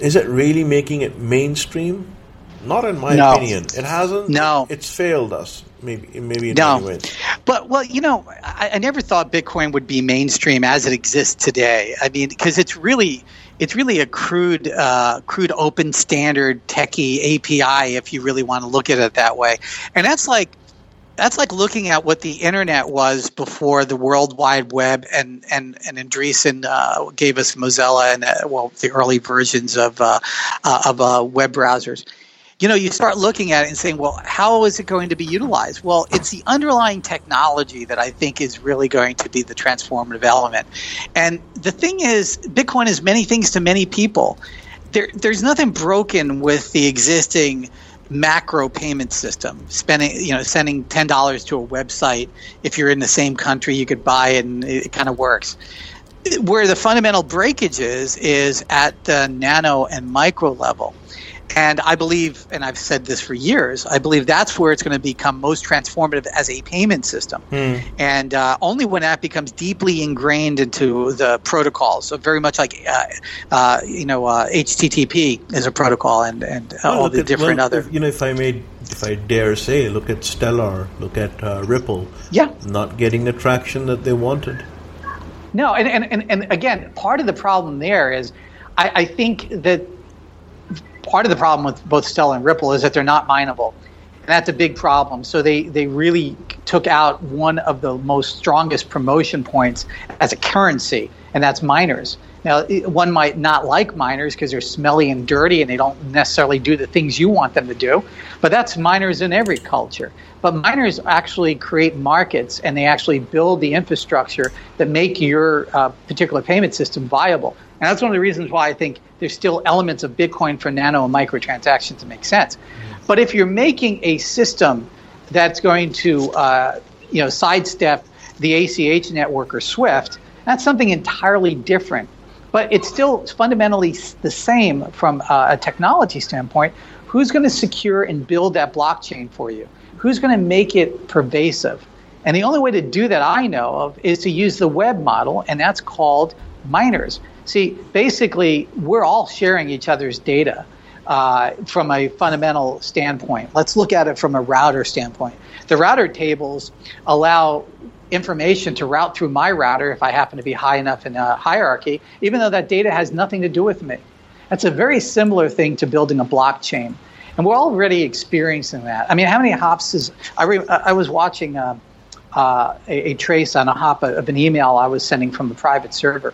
is it really making it mainstream? Not in my no. opinion. It hasn't. No, it's failed us. Maybe, maybe in no. many ways. But well, you know, I, I never thought Bitcoin would be mainstream as it exists today. I mean, because it's really it's really a crude, uh, crude open standard techie API if you really want to look at it that way. And that's like that's like looking at what the internet was before the World Wide Web and and and Andreessen uh, gave us Mozilla and uh, well the early versions of uh, uh of uh, web browsers. You know, you start looking at it and saying, well, how is it going to be utilized? Well, it's the underlying technology that I think is really going to be the transformative element. And the thing is, Bitcoin is many things to many people. There, there's nothing broken with the existing macro payment system. Spending, you know, sending ten dollars to a website. If you're in the same country, you could buy it, and it kind of works. Where the fundamental breakage is is at the nano and micro level. And I believe, and I've said this for years, I believe that's where it's going to become most transformative as a payment system. Mm. And uh, only when that becomes deeply ingrained into the protocols, so very much like, uh, uh, you know, HTTP uh, is a protocol and, and well, all the at, different well, other. If, you know, if I made, if I dare say, look at Stellar, look at uh, Ripple. Yeah. Not getting the traction that they wanted. No, and, and, and, and again, part of the problem there is I, I think that part of the problem with both Stellar and Ripple is that they're not mineable. And that's a big problem. So they, they really took out one of the most strongest promotion points as a currency, and that's miners. Now, one might not like miners because they're smelly and dirty and they don't necessarily do the things you want them to do, but that's miners in every culture. But miners actually create markets and they actually build the infrastructure that make your uh, particular payment system viable. And that's one of the reasons why I think there's still elements of Bitcoin for nano and micro transactions to make sense. But if you're making a system that's going to, uh, you know, sidestep the ACH network or SWIFT, that's something entirely different. But it's still fundamentally the same from uh, a technology standpoint. Who's going to secure and build that blockchain for you? Who's going to make it pervasive? And the only way to do that I know of is to use the web model, and that's called miners. See, basically, we're all sharing each other's data uh, from a fundamental standpoint. Let's look at it from a router standpoint. The router tables allow information to route through my router if I happen to be high enough in a hierarchy, even though that data has nothing to do with me. That's a very similar thing to building a blockchain. And we're already experiencing that. I mean, how many hops is. I, re, I was watching uh, uh, a, a, trace on a hop of an email I was sending from a private server.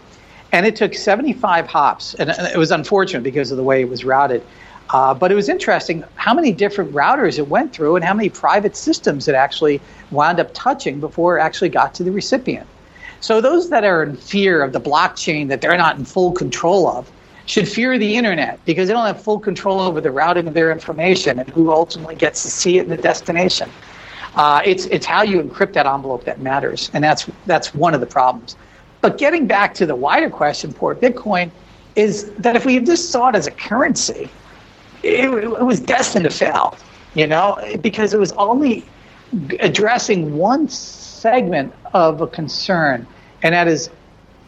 And it took 75 hops. And it was unfortunate because of the way it was routed. Uh, but it was interesting how many different routers it went through and how many private systems it actually wound up touching before it actually got to the recipient. So those that are in fear of the blockchain that they're not in full control of should fear the internet because they don't have full control over the routing of their information and who ultimately gets to see it in the destination. Uh, it's it's how you encrypt that envelope that matters, and that's that's one of the problems. But getting back to the wider question for Bitcoin is that if we just saw it as a currency, it, it was destined to fail. You know, because it was only addressing one segment of a concern, and that is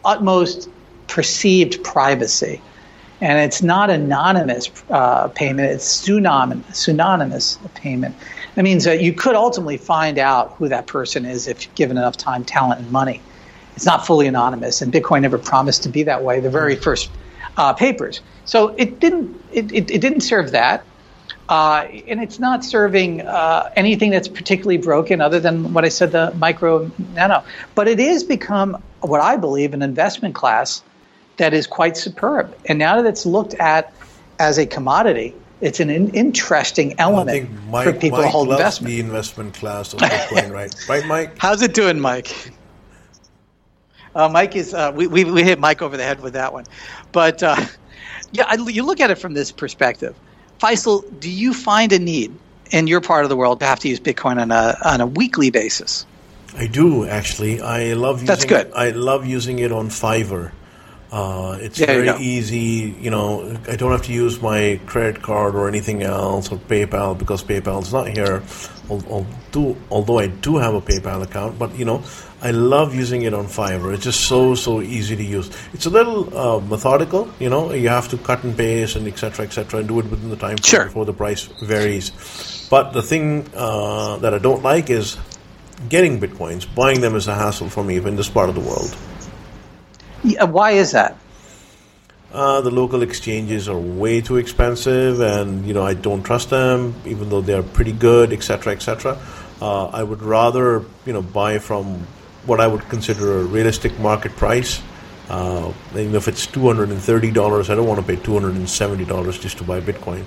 utmost perceived privacy. And it's not anonymous uh, payment, it's pseudonymous, payment. That means that you could ultimately find out who that person is if given enough time, talent, and money. It's not fully anonymous, and Bitcoin never promised to be that way. The very first uh, papers, so it didn't it, it, it didn't serve that. Uh, and it's not serving uh, anything that's particularly broken other than what I said, the micro nano. But it is become what I believe an investment class that is quite superb. And now that it's looked at as a commodity, it's an in- interesting element Mike, for people Mike to hold loves investment. the investment class of Bitcoin, right? [LAUGHS] Right, Mike? How's it doing, Mike? Uh, Mike is uh, we, we, we hit Mike over the head with that one, but uh, yeah, I, you look at it from this perspective. Faisal, do you find a need in your part of the world to have to use Bitcoin on a on a weekly basis? I do actually. I love using That's good. It, I love using it on Fiverr. Uh, it's There you very go. easy. You know, I don't have to use my credit card or anything else or PayPal because PayPal's not here. Al- al- do- Although I do have a PayPal account, but you know, I love using it on Fiverr. It's just so so easy to use. It's a little uh, methodical. You know, you have to cut and paste and etc. etc. and do it within the time frame Sure. before the price varies. But the thing uh, that I don't like is getting bitcoins. Buying them is a hassle for me in this part of the world. Yeah, why is that? Uh, the local exchanges are way too expensive, and you know I don't trust them, even though they are pretty good, etc., etc. Uh, I would rather you know buy from what I would consider a realistic market price. Uh, even if it's two hundred and thirty dollars, I don't want to pay two hundred and seventy dollars just to buy Bitcoin.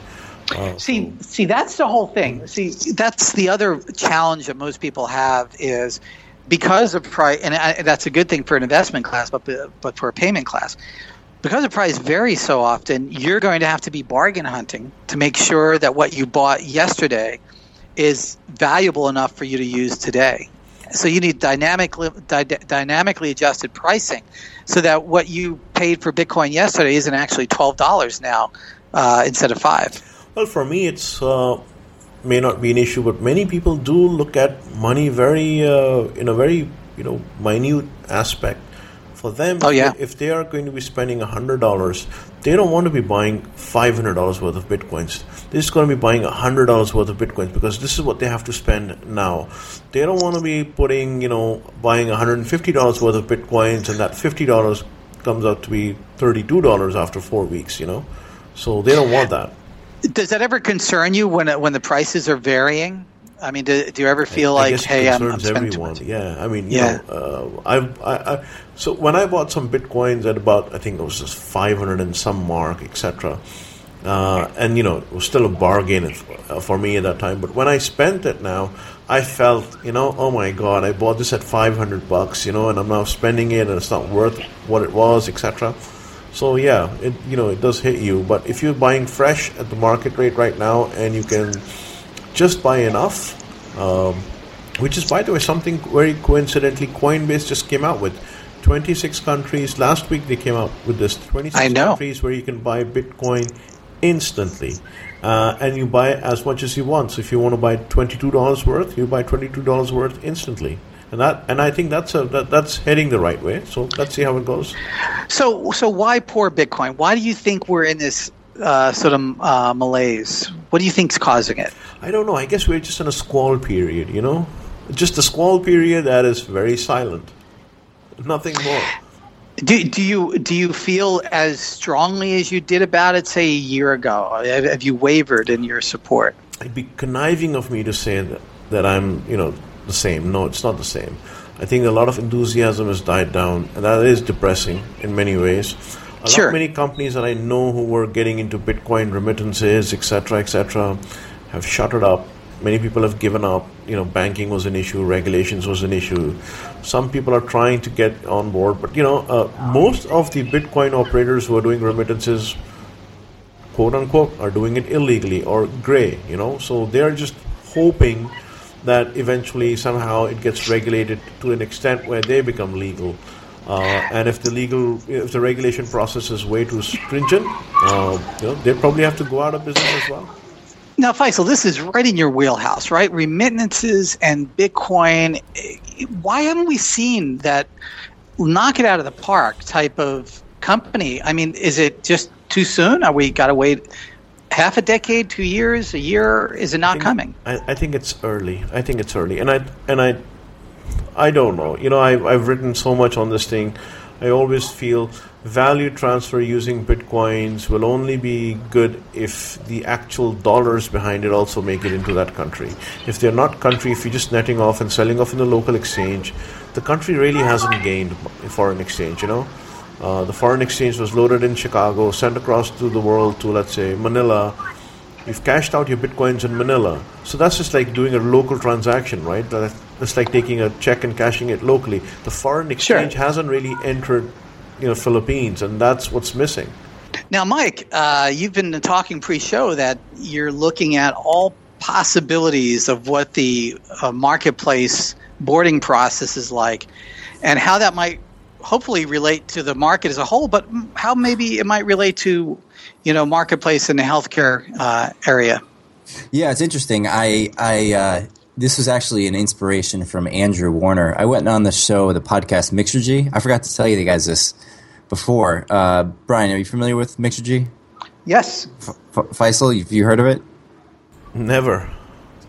Uh, See, see, that's the whole thing. See, that's the other challenge that most people have is because of price, and I, that's a good thing for an investment class, but but for a payment class, because the price varies so often, you're going to have to be bargain hunting to make sure that what you bought yesterday is valuable enough for you to use today. So you need dynamically dy- dynamically adjusted pricing, so that what you paid for Bitcoin yesterday isn't actually twelve dollars now uh, instead of five. Well, for me, it's uh, may not be an issue, but many people do look at money very uh, in a very you know minute aspect. For them, Oh, yeah. if they are going to be spending hundred dollars, they don't want to be buying five hundred dollars worth of bitcoins. They're just going to be buying hundred dollars worth of bitcoins because this is what they have to spend now. They don't want to be putting you know buying one hundred and fifty dollars worth of bitcoins, and that fifty dollars comes out to be thirty two dollars after four weeks. You know, so they don't want that. Does that ever concern you when when the prices are varying? I mean, do, do you ever feel I like, it hey, I'm, I'm concerns spending too everyone. much? Yeah, I mean, you Yeah. know, uh, I've, I, I, so when I bought some bitcoins at about, I think it was just 500 and some mark, etc. Uh, and you know, it was still a bargain uh, for me at that time. But when I spent it now, I felt, you know, oh my god, I bought this at 500 bucks, you know, and I'm now spending it, and it's not worth what it was, etc. So yeah, it you know it does hit you. But if you're buying fresh at the market rate right now, and you can just buy enough, um, which is by the way something very coincidentally Coinbase just came out with. 26 countries. Last week they came out with this 26 I know. countries where you can buy Bitcoin instantly. Uh, and you buy as much as you want. So if you want to buy $22 worth, you buy $22 worth instantly. and that and I think that's a that, that's heading the right way. So let's see how it goes. So so why poor Bitcoin? Why do you think we're in this uh, sort of uh, malaise? What do you think's causing it? I don't know. I guess we're just in a squall period. You know, just a squall period that is very silent. Nothing more. Do, do you do you feel as strongly as you did about it, say a year ago? Have you wavered in your support? It'd be conniving of me to say that, that I'm, you know, the same. No, it's not the same. I think a lot of enthusiasm has died down, and that is depressing in many ways. A sure. lot many companies that I know who were getting into Bitcoin remittances, etc., etc., have shuttered up. Many people have given up. You know, banking was an issue, regulations was an issue. Some people are trying to get on board, but you know, uh, most of the Bitcoin operators who are doing remittances, quote unquote, are doing it illegally or gray. You know, so they are just hoping that eventually somehow it gets regulated to an extent where they become legal. Uh, and if the legal, if the regulation process is way too stringent, uh, you know, they probably have to go out of business as well. Now, Faisal, this is right in your wheelhouse, right? Remittances and Bitcoin. Why haven't we seen that knock it out of the park type of company? I mean, is it just too soon? Are we got to wait half a decade, two years, a year? Is it not I think, coming? I, I, think it's early. I think it's early, and I and I, I don't know. You know, I, I've written so much on this thing. I always feel value transfer using bitcoins will only be good if the actual dollars behind it also make it into that country. If they're not country, if you're just netting off and selling off in the local exchange, the country really hasn't gained foreign exchange. You know. Uh, the foreign exchange was loaded in Chicago, sent across to the world to, let's say, Manila. You've cashed out your bitcoins in Manila. So that's just like doing a local transaction, right? That's like taking a check and cashing it locally. The foreign exchange sure. hasn't really entered, you know, Philippines, and that's what's missing. Now, Mike, uh, you've been talking pre-show that you're looking at all possibilities of what the uh, marketplace boarding process is like, and how that might hopefully relate to the market as a whole, but how maybe it might relate to, you know, marketplace in the healthcare uh, area. Yeah, it's interesting. I, I, uh, this was actually an inspiration from Andrew Warner. I went on the show, the podcast Mixergy. I forgot to tell you guys this before. Uh, Brian, are you familiar with Mixergy? Yes. F- Faisal, have you heard of it? Never.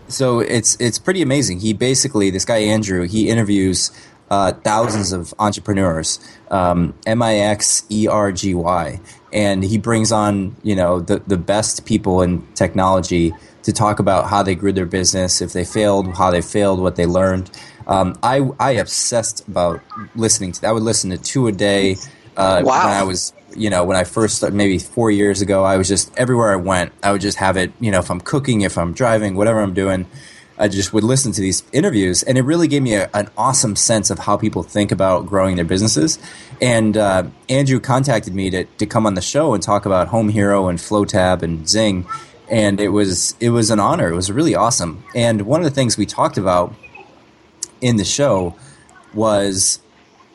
So it's it's pretty amazing. He basically this guy Andrew he interviews uh, thousands of entrepreneurs, um, M I X E R G Y, and he brings on you know the the best people in technology to talk about how they grew their business, if they failed, how they failed, what they learned. Um, I I obsessed about listening to. That. I would listen to two a day. Uh, wow. When I was you know when I first started, maybe four years ago, I was just everywhere I went. I would just have it. You know, if I'm cooking, if I'm driving, whatever I'm doing. I just would listen to these interviews, and it really gave me a, an awesome sense of how people think about growing their businesses. And uh, Andrew contacted me to, to come on the show and talk about Home Hero and FlowTab and Zing, and it was it was an honor. It was really awesome. And one of the things we talked about in the show was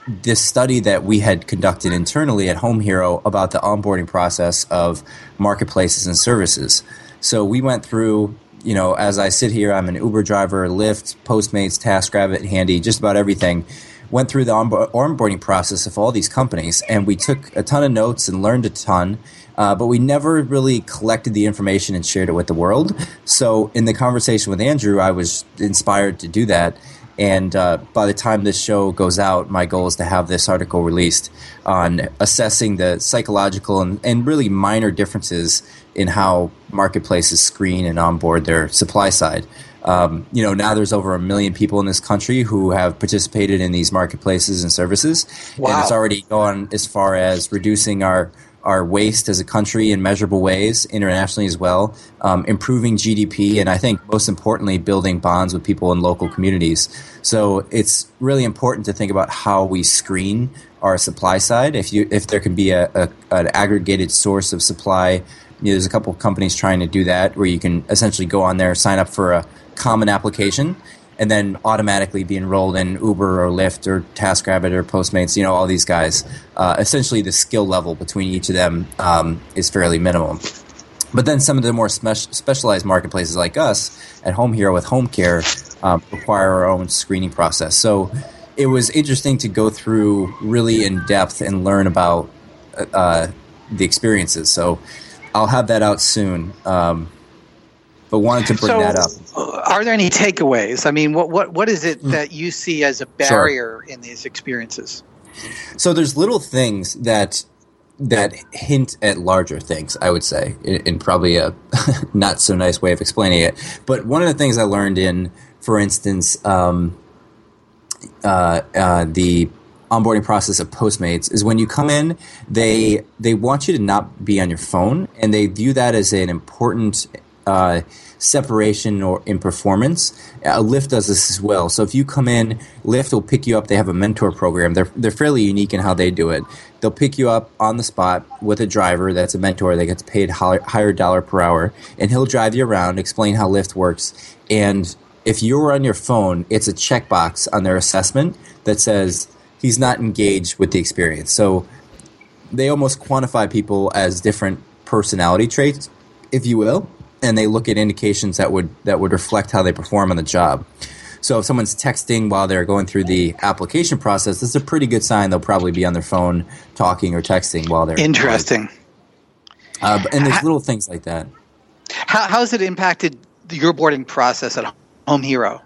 this study that we had conducted internally at Home Hero about the onboarding process of marketplaces and services. So we went through you know, as I sit here, I'm an Uber driver, Lyft, Postmates, TaskRabbit, Handy, just about everything. Went through the onboarding process of all these companies, and we took a ton of notes and learned a ton. Uh, but we never really collected the information and shared it with the world. So, in the conversation with Andrew, I was inspired to do that. And uh, by the time this show goes out, my goal is to have this article released on assessing the psychological and, and really minor differences in how marketplaces screen and onboard their supply side. Um, you know, now there's over a million people in this country who have participated in these marketplaces and services, wow. and it's already gone as far as reducing our our waste as a country in measurable ways internationally as well, um, improving GDP, and I think most importantly, building bonds with people in local communities. So it's really important to think about how we screen our supply side. If you if there can be a, a an aggregated source of supply you know, there's a couple of companies trying to do that where you can essentially go on there, sign up for a common application, and then automatically be enrolled in Uber or Lyft or TaskRabbit or Postmates. You know, all these guys. Uh, essentially, the skill level between each of them um, is fairly minimum. But then some of the more spe- specialized marketplaces like us at Home Hero with Home Care um, require our own screening process. So it was interesting to go through really in depth and learn about uh, the experiences. So I'll have that out soon. Um, but wanted to bring so, that up. Are there any takeaways? I mean, what what what is it mm. that you see as a barrier sure. in these experiences? So there's little things that that hint at larger things. I would say, in, in probably a [LAUGHS] not so nice way of explaining it. But one of the things I learned in, for instance, um, uh, uh, the onboarding process of Postmates is when you come in, they they want you to not be on your phone, and they view that as an important uh, separation or in performance. Uh, Lyft does this as well. So if you come in, Lyft will pick you up. They have a mentor program. They're they're fairly unique in how they do it. They'll pick you up on the spot with a driver that's a mentor that gets paid higher dollar per hour, and he'll drive you around, explain how Lyft works, and if you're on your phone, it's a checkbox on their assessment that says he's not engaged with the experience. So they almost quantify people as different personality traits, if you will, and they look at indications that would that would reflect how they perform on the job. So if someone's texting while they're going through the application process, that's a pretty good sign they'll probably be on their phone talking or texting while they're interesting. Uh, and there's little things like that. How, how has it impacted your boarding process at Home Hero?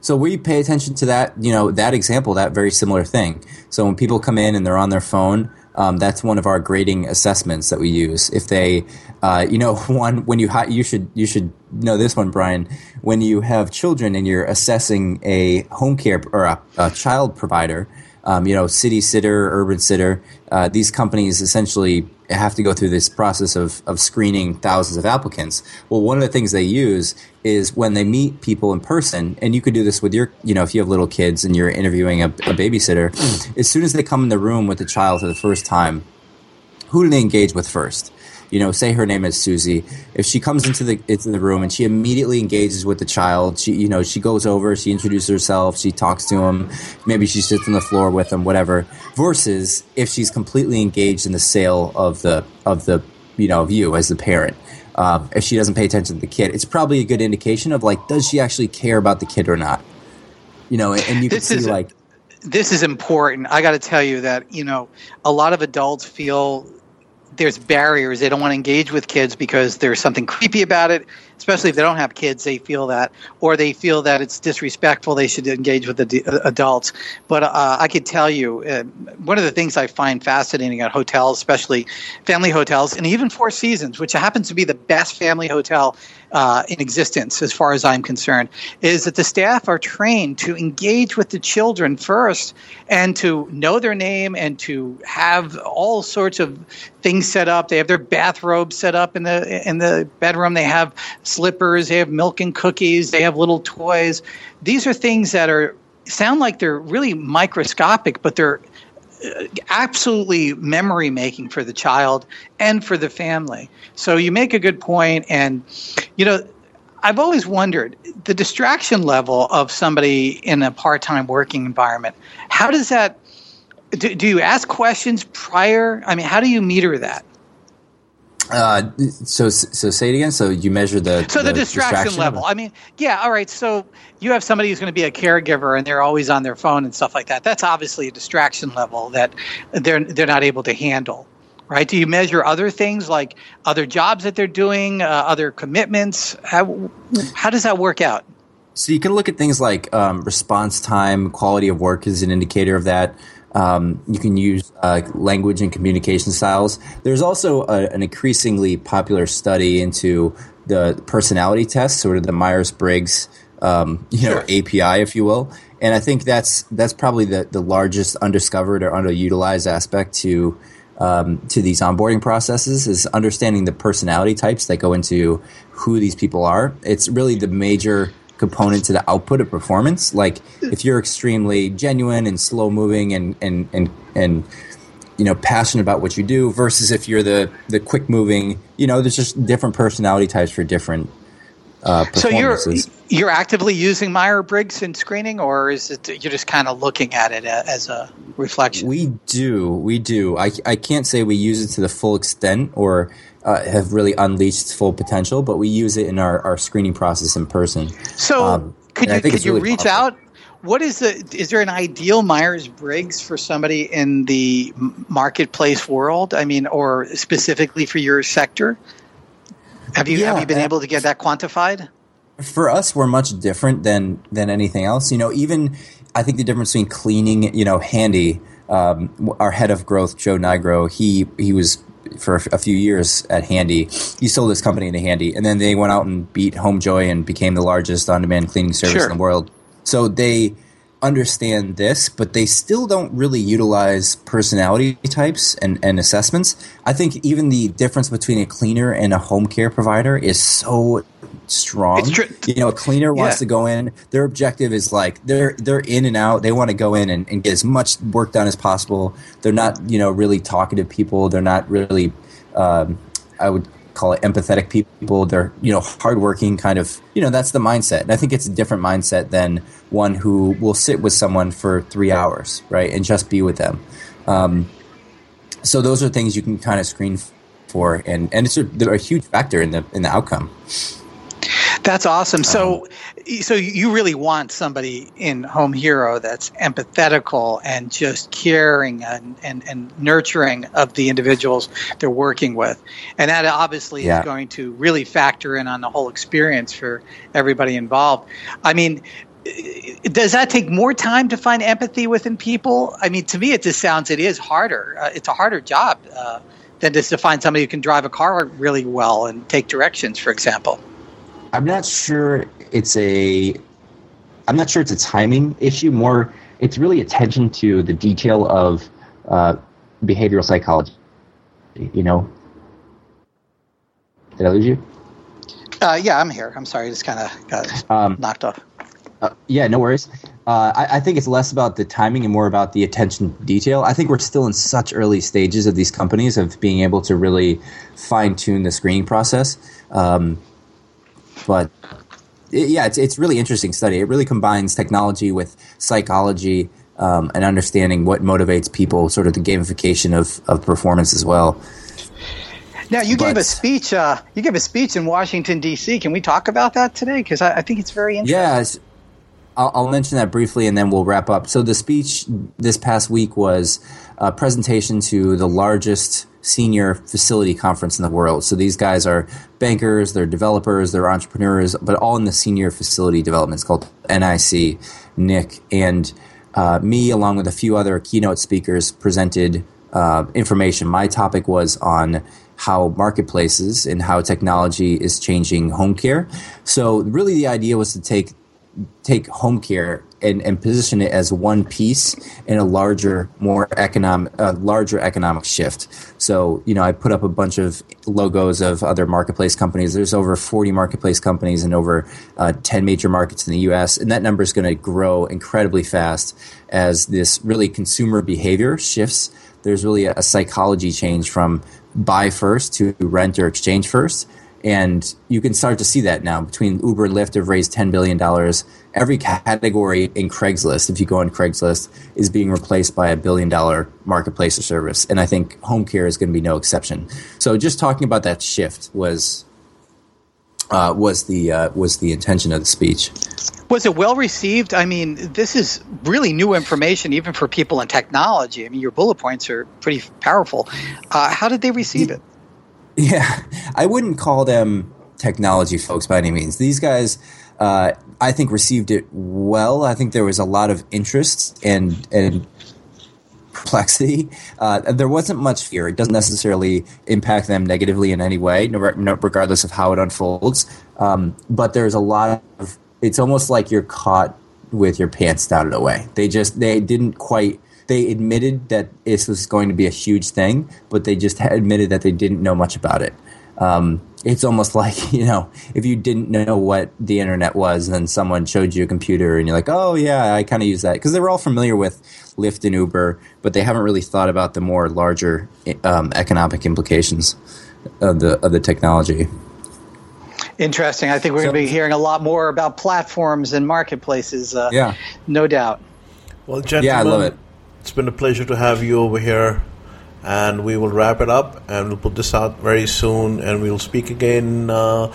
So we pay attention to that, you know, that example, that very similar thing. So when people come in and they're on their phone, um, that's one of our grading assessments that we use. If they, uh, you know, [LAUGHS] one when you you should you should know this one, Brian. When you have children and you're assessing a home care or a, a child provider, um, you know, city sitter, urban sitter, uh, these companies essentially have to go through this process of, of screening thousands of applicants. Well, one of the things they use is when they meet people in person, and you could do this with your, you know, if you have little kids and you're interviewing a, a babysitter, as soon as they come in the room with the child for the first time, who do they engage with first? you know, say her name is Susie. If she comes into the into the room and she immediately engages with the child, she you know she goes over, she introduces herself, she talks to him, maybe she sits on the floor with him, whatever. Versus if she's completely engaged in the sale of the of the you know of you as the parent. Uh, if she doesn't pay attention to the kid, it's probably a good indication of like, does she actually care about the kid or not? You know, and, and you can see like this is important. I got to tell you that you know a lot of adults feel there's barriers. They don't want to engage with kids because there's something creepy about it, especially if they don't have kids. They feel that, or they feel that it's disrespectful. They should engage with the uh, adults. But uh, I could tell you, uh, one of the things I find fascinating at hotels, especially family hotels, and even Four Seasons, which happens to be the best family hotel uh, in existence, as far as I'm concerned, is that the staff are trained to engage with the children first and to know their name and to have all sorts of things set up. They have their bathrobe set up in the in the bedroom. They have slippers. They have milk and cookies. They have little toys. These are things that are sound like they're really microscopic, but they're absolutely memory making for the child and for the family. So you make a good point, and you know. I've always wondered the distraction level of somebody in a part-time working environment. How does that? Do, do you ask questions prior? I mean, how do you meter that? Uh, so so say it again. So you measure the so the, the distraction, distraction, level. I mean, yeah, all right. So you have somebody who's going to be a caregiver and they're always on their phone and stuff like that. That's obviously a distraction level that they're they're not able to handle, right? Do you measure other things like other jobs that they're doing, uh, other commitments? How how does that work out? So you can look at things like um, response time, quality of work is an indicator of that. Um, you can use uh, language and communication styles. There's also a, an increasingly popular study into the personality test, sort of the Myers Briggs, um, you sure. know, API, if you will. And I think that's that's probably the, the largest undiscovered or underutilized aspect to um, to these onboarding processes is understanding the personality types that go into who these people are. It's really the major component to the output of performance. Like if you're extremely genuine and slow moving and and and and you know passionate about what you do versus if you're the the quick moving, you know, there's just different personality types for different uh, so you're you're actively using Meyer Briggs in screening, or is it you're just kind of looking at it as a reflection? We do, we do. I, I can't say we use it to the full extent, or uh, have really unleashed full potential. But we use it in our, our screening process in person. So Um, could you could you really reach powerful. out? What is the is there an ideal Myers Briggs for somebody in the marketplace world? I mean, or specifically for your sector? Have you have you been uh, able to get that quantified? for us we're much different than than anything else you know even i think the difference between cleaning you know handy um, our head of growth joe nigro he he was for a few years at handy he sold his company into handy and then they went out and beat homejoy and became the largest on-demand cleaning service Sure. in the world so they understand this but they still don't really utilize personality types and, and assessments i think even the difference between a cleaner and a home care provider is so strong It's true. you know, a cleaner wants Yeah. to go in. Their objective is like they're they're in and out. They want to go in and, and get as much work done as possible. They're not you know really talkative people. They're not really um, I would call it empathetic people. They're you know hardworking kind of you know that's the mindset. And I think it's a different mindset than one who will sit with someone for three hours right and just be with them. Um, so those are things you can kind of screen for, and and it's a, a huge factor in the in the outcome. That's awesome. So, Um, so you really want somebody in Home Hero that's empathetical and just caring and, and, and nurturing of the individuals they're working with, and that obviously Yeah. is going to really factor in on the whole experience for everybody involved. I mean. Does that take more time to find empathy within people? I mean, to me, it just sounds it is harder. Uh, it's a harder job uh, than just to find somebody who can drive a car really well and take directions, for example. I'm not sure it's a I'm not sure it's a timing issue. More, it's really attention to the detail of uh, behavioral psychology. You know, did I lose you? Uh, yeah, I'm here. I'm sorry, I just kind of got Um, knocked off. Uh, yeah, no worries. Uh, I, I think it's less about the timing and more about the attention detail. I think we're still in such early stages of these companies of being able to really fine tune the screening process. Um, but it, yeah, it's it's really interesting study. It really combines technology with psychology um, and understanding what motivates people, sort of the gamification of, of performance as well. Now, you gave a speech. Uh, you gave a speech in Washington D.C. Can we talk about that today? Because I, I think it's very interesting. Yes. I'll, I'll mention that briefly and then we'll wrap up. So, the speech this past week was a presentation to the largest senior facility conference in the world. So, these guys are bankers, they're developers, they're entrepreneurs, but all in the senior facility development. It's called NIC, Nick. And uh, me, along with a few other keynote speakers, presented uh, information. My topic was on how marketplaces and how technology is changing home care. So, really, the idea was to take take home care and, and position it as one piece in a larger, more economic, uh, larger economic shift. So, you know, I put up a bunch of logos of other marketplace companies. There's over 40 marketplace companies in over uh, 10 major markets in the U.S., and that number is going to grow incredibly fast as this really consumer behavior shifts. There's really a, a psychology change from buy first to rent or exchange first. And you can start to see that now between Uber and Lyft have raised $10 billion. Every category in Craigslist, if you go on Craigslist, is being replaced by a billion dollar marketplace or service. And I think home care is going to be no exception. So just talking about that shift was. Uh, was the uh, was the intention of the speech? Was it well received? I mean, this is really new information, even for people in technology. I mean, your bullet points are pretty powerful. Uh, how did they receive it? Yeah, I wouldn't call them technology folks by any means. These guys, uh, I think, received it well. I think there was a lot of interest and and perplexity. Uh, there wasn't much fear. It doesn't necessarily impact them negatively in any way, regardless of how it unfolds. Um, but there's a lot of. It's almost like you're caught with your pants down in a way. They just they didn't quite. They admitted that this was going to be a huge thing, but they just admitted that they didn't know much about it. Um, it's almost [LAUGHS] like you know if you didn't know what the internet was and then someone showed you a computer and you're like oh yeah i kind of use that because they were all familiar with lyft and uber but they haven't really thought about the more larger um, economic implications of the of the technology Interesting. I think we're So- going to be hearing a lot more about platforms and marketplaces. Uh, yeah no doubt. Well, gentlemen, yeah i love it It's been a pleasure to have you over here. and we will wrap it up and we'll put this out very soon and we'll speak again uh,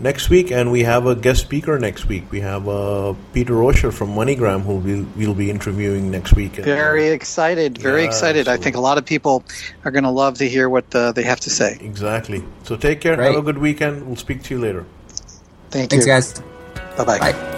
next week and we have a guest speaker next week. We have uh, peter Roscher from moneygram who we'll, we'll be interviewing next week. Very excited very yeah, excited. Absolutely. i think a lot of people are going to love to hear what uh, they have to say. Exactly. So take care. Have a good weekend. We'll speak to you later. Thank thanks you. guys. Bye-bye. Bye. With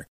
manner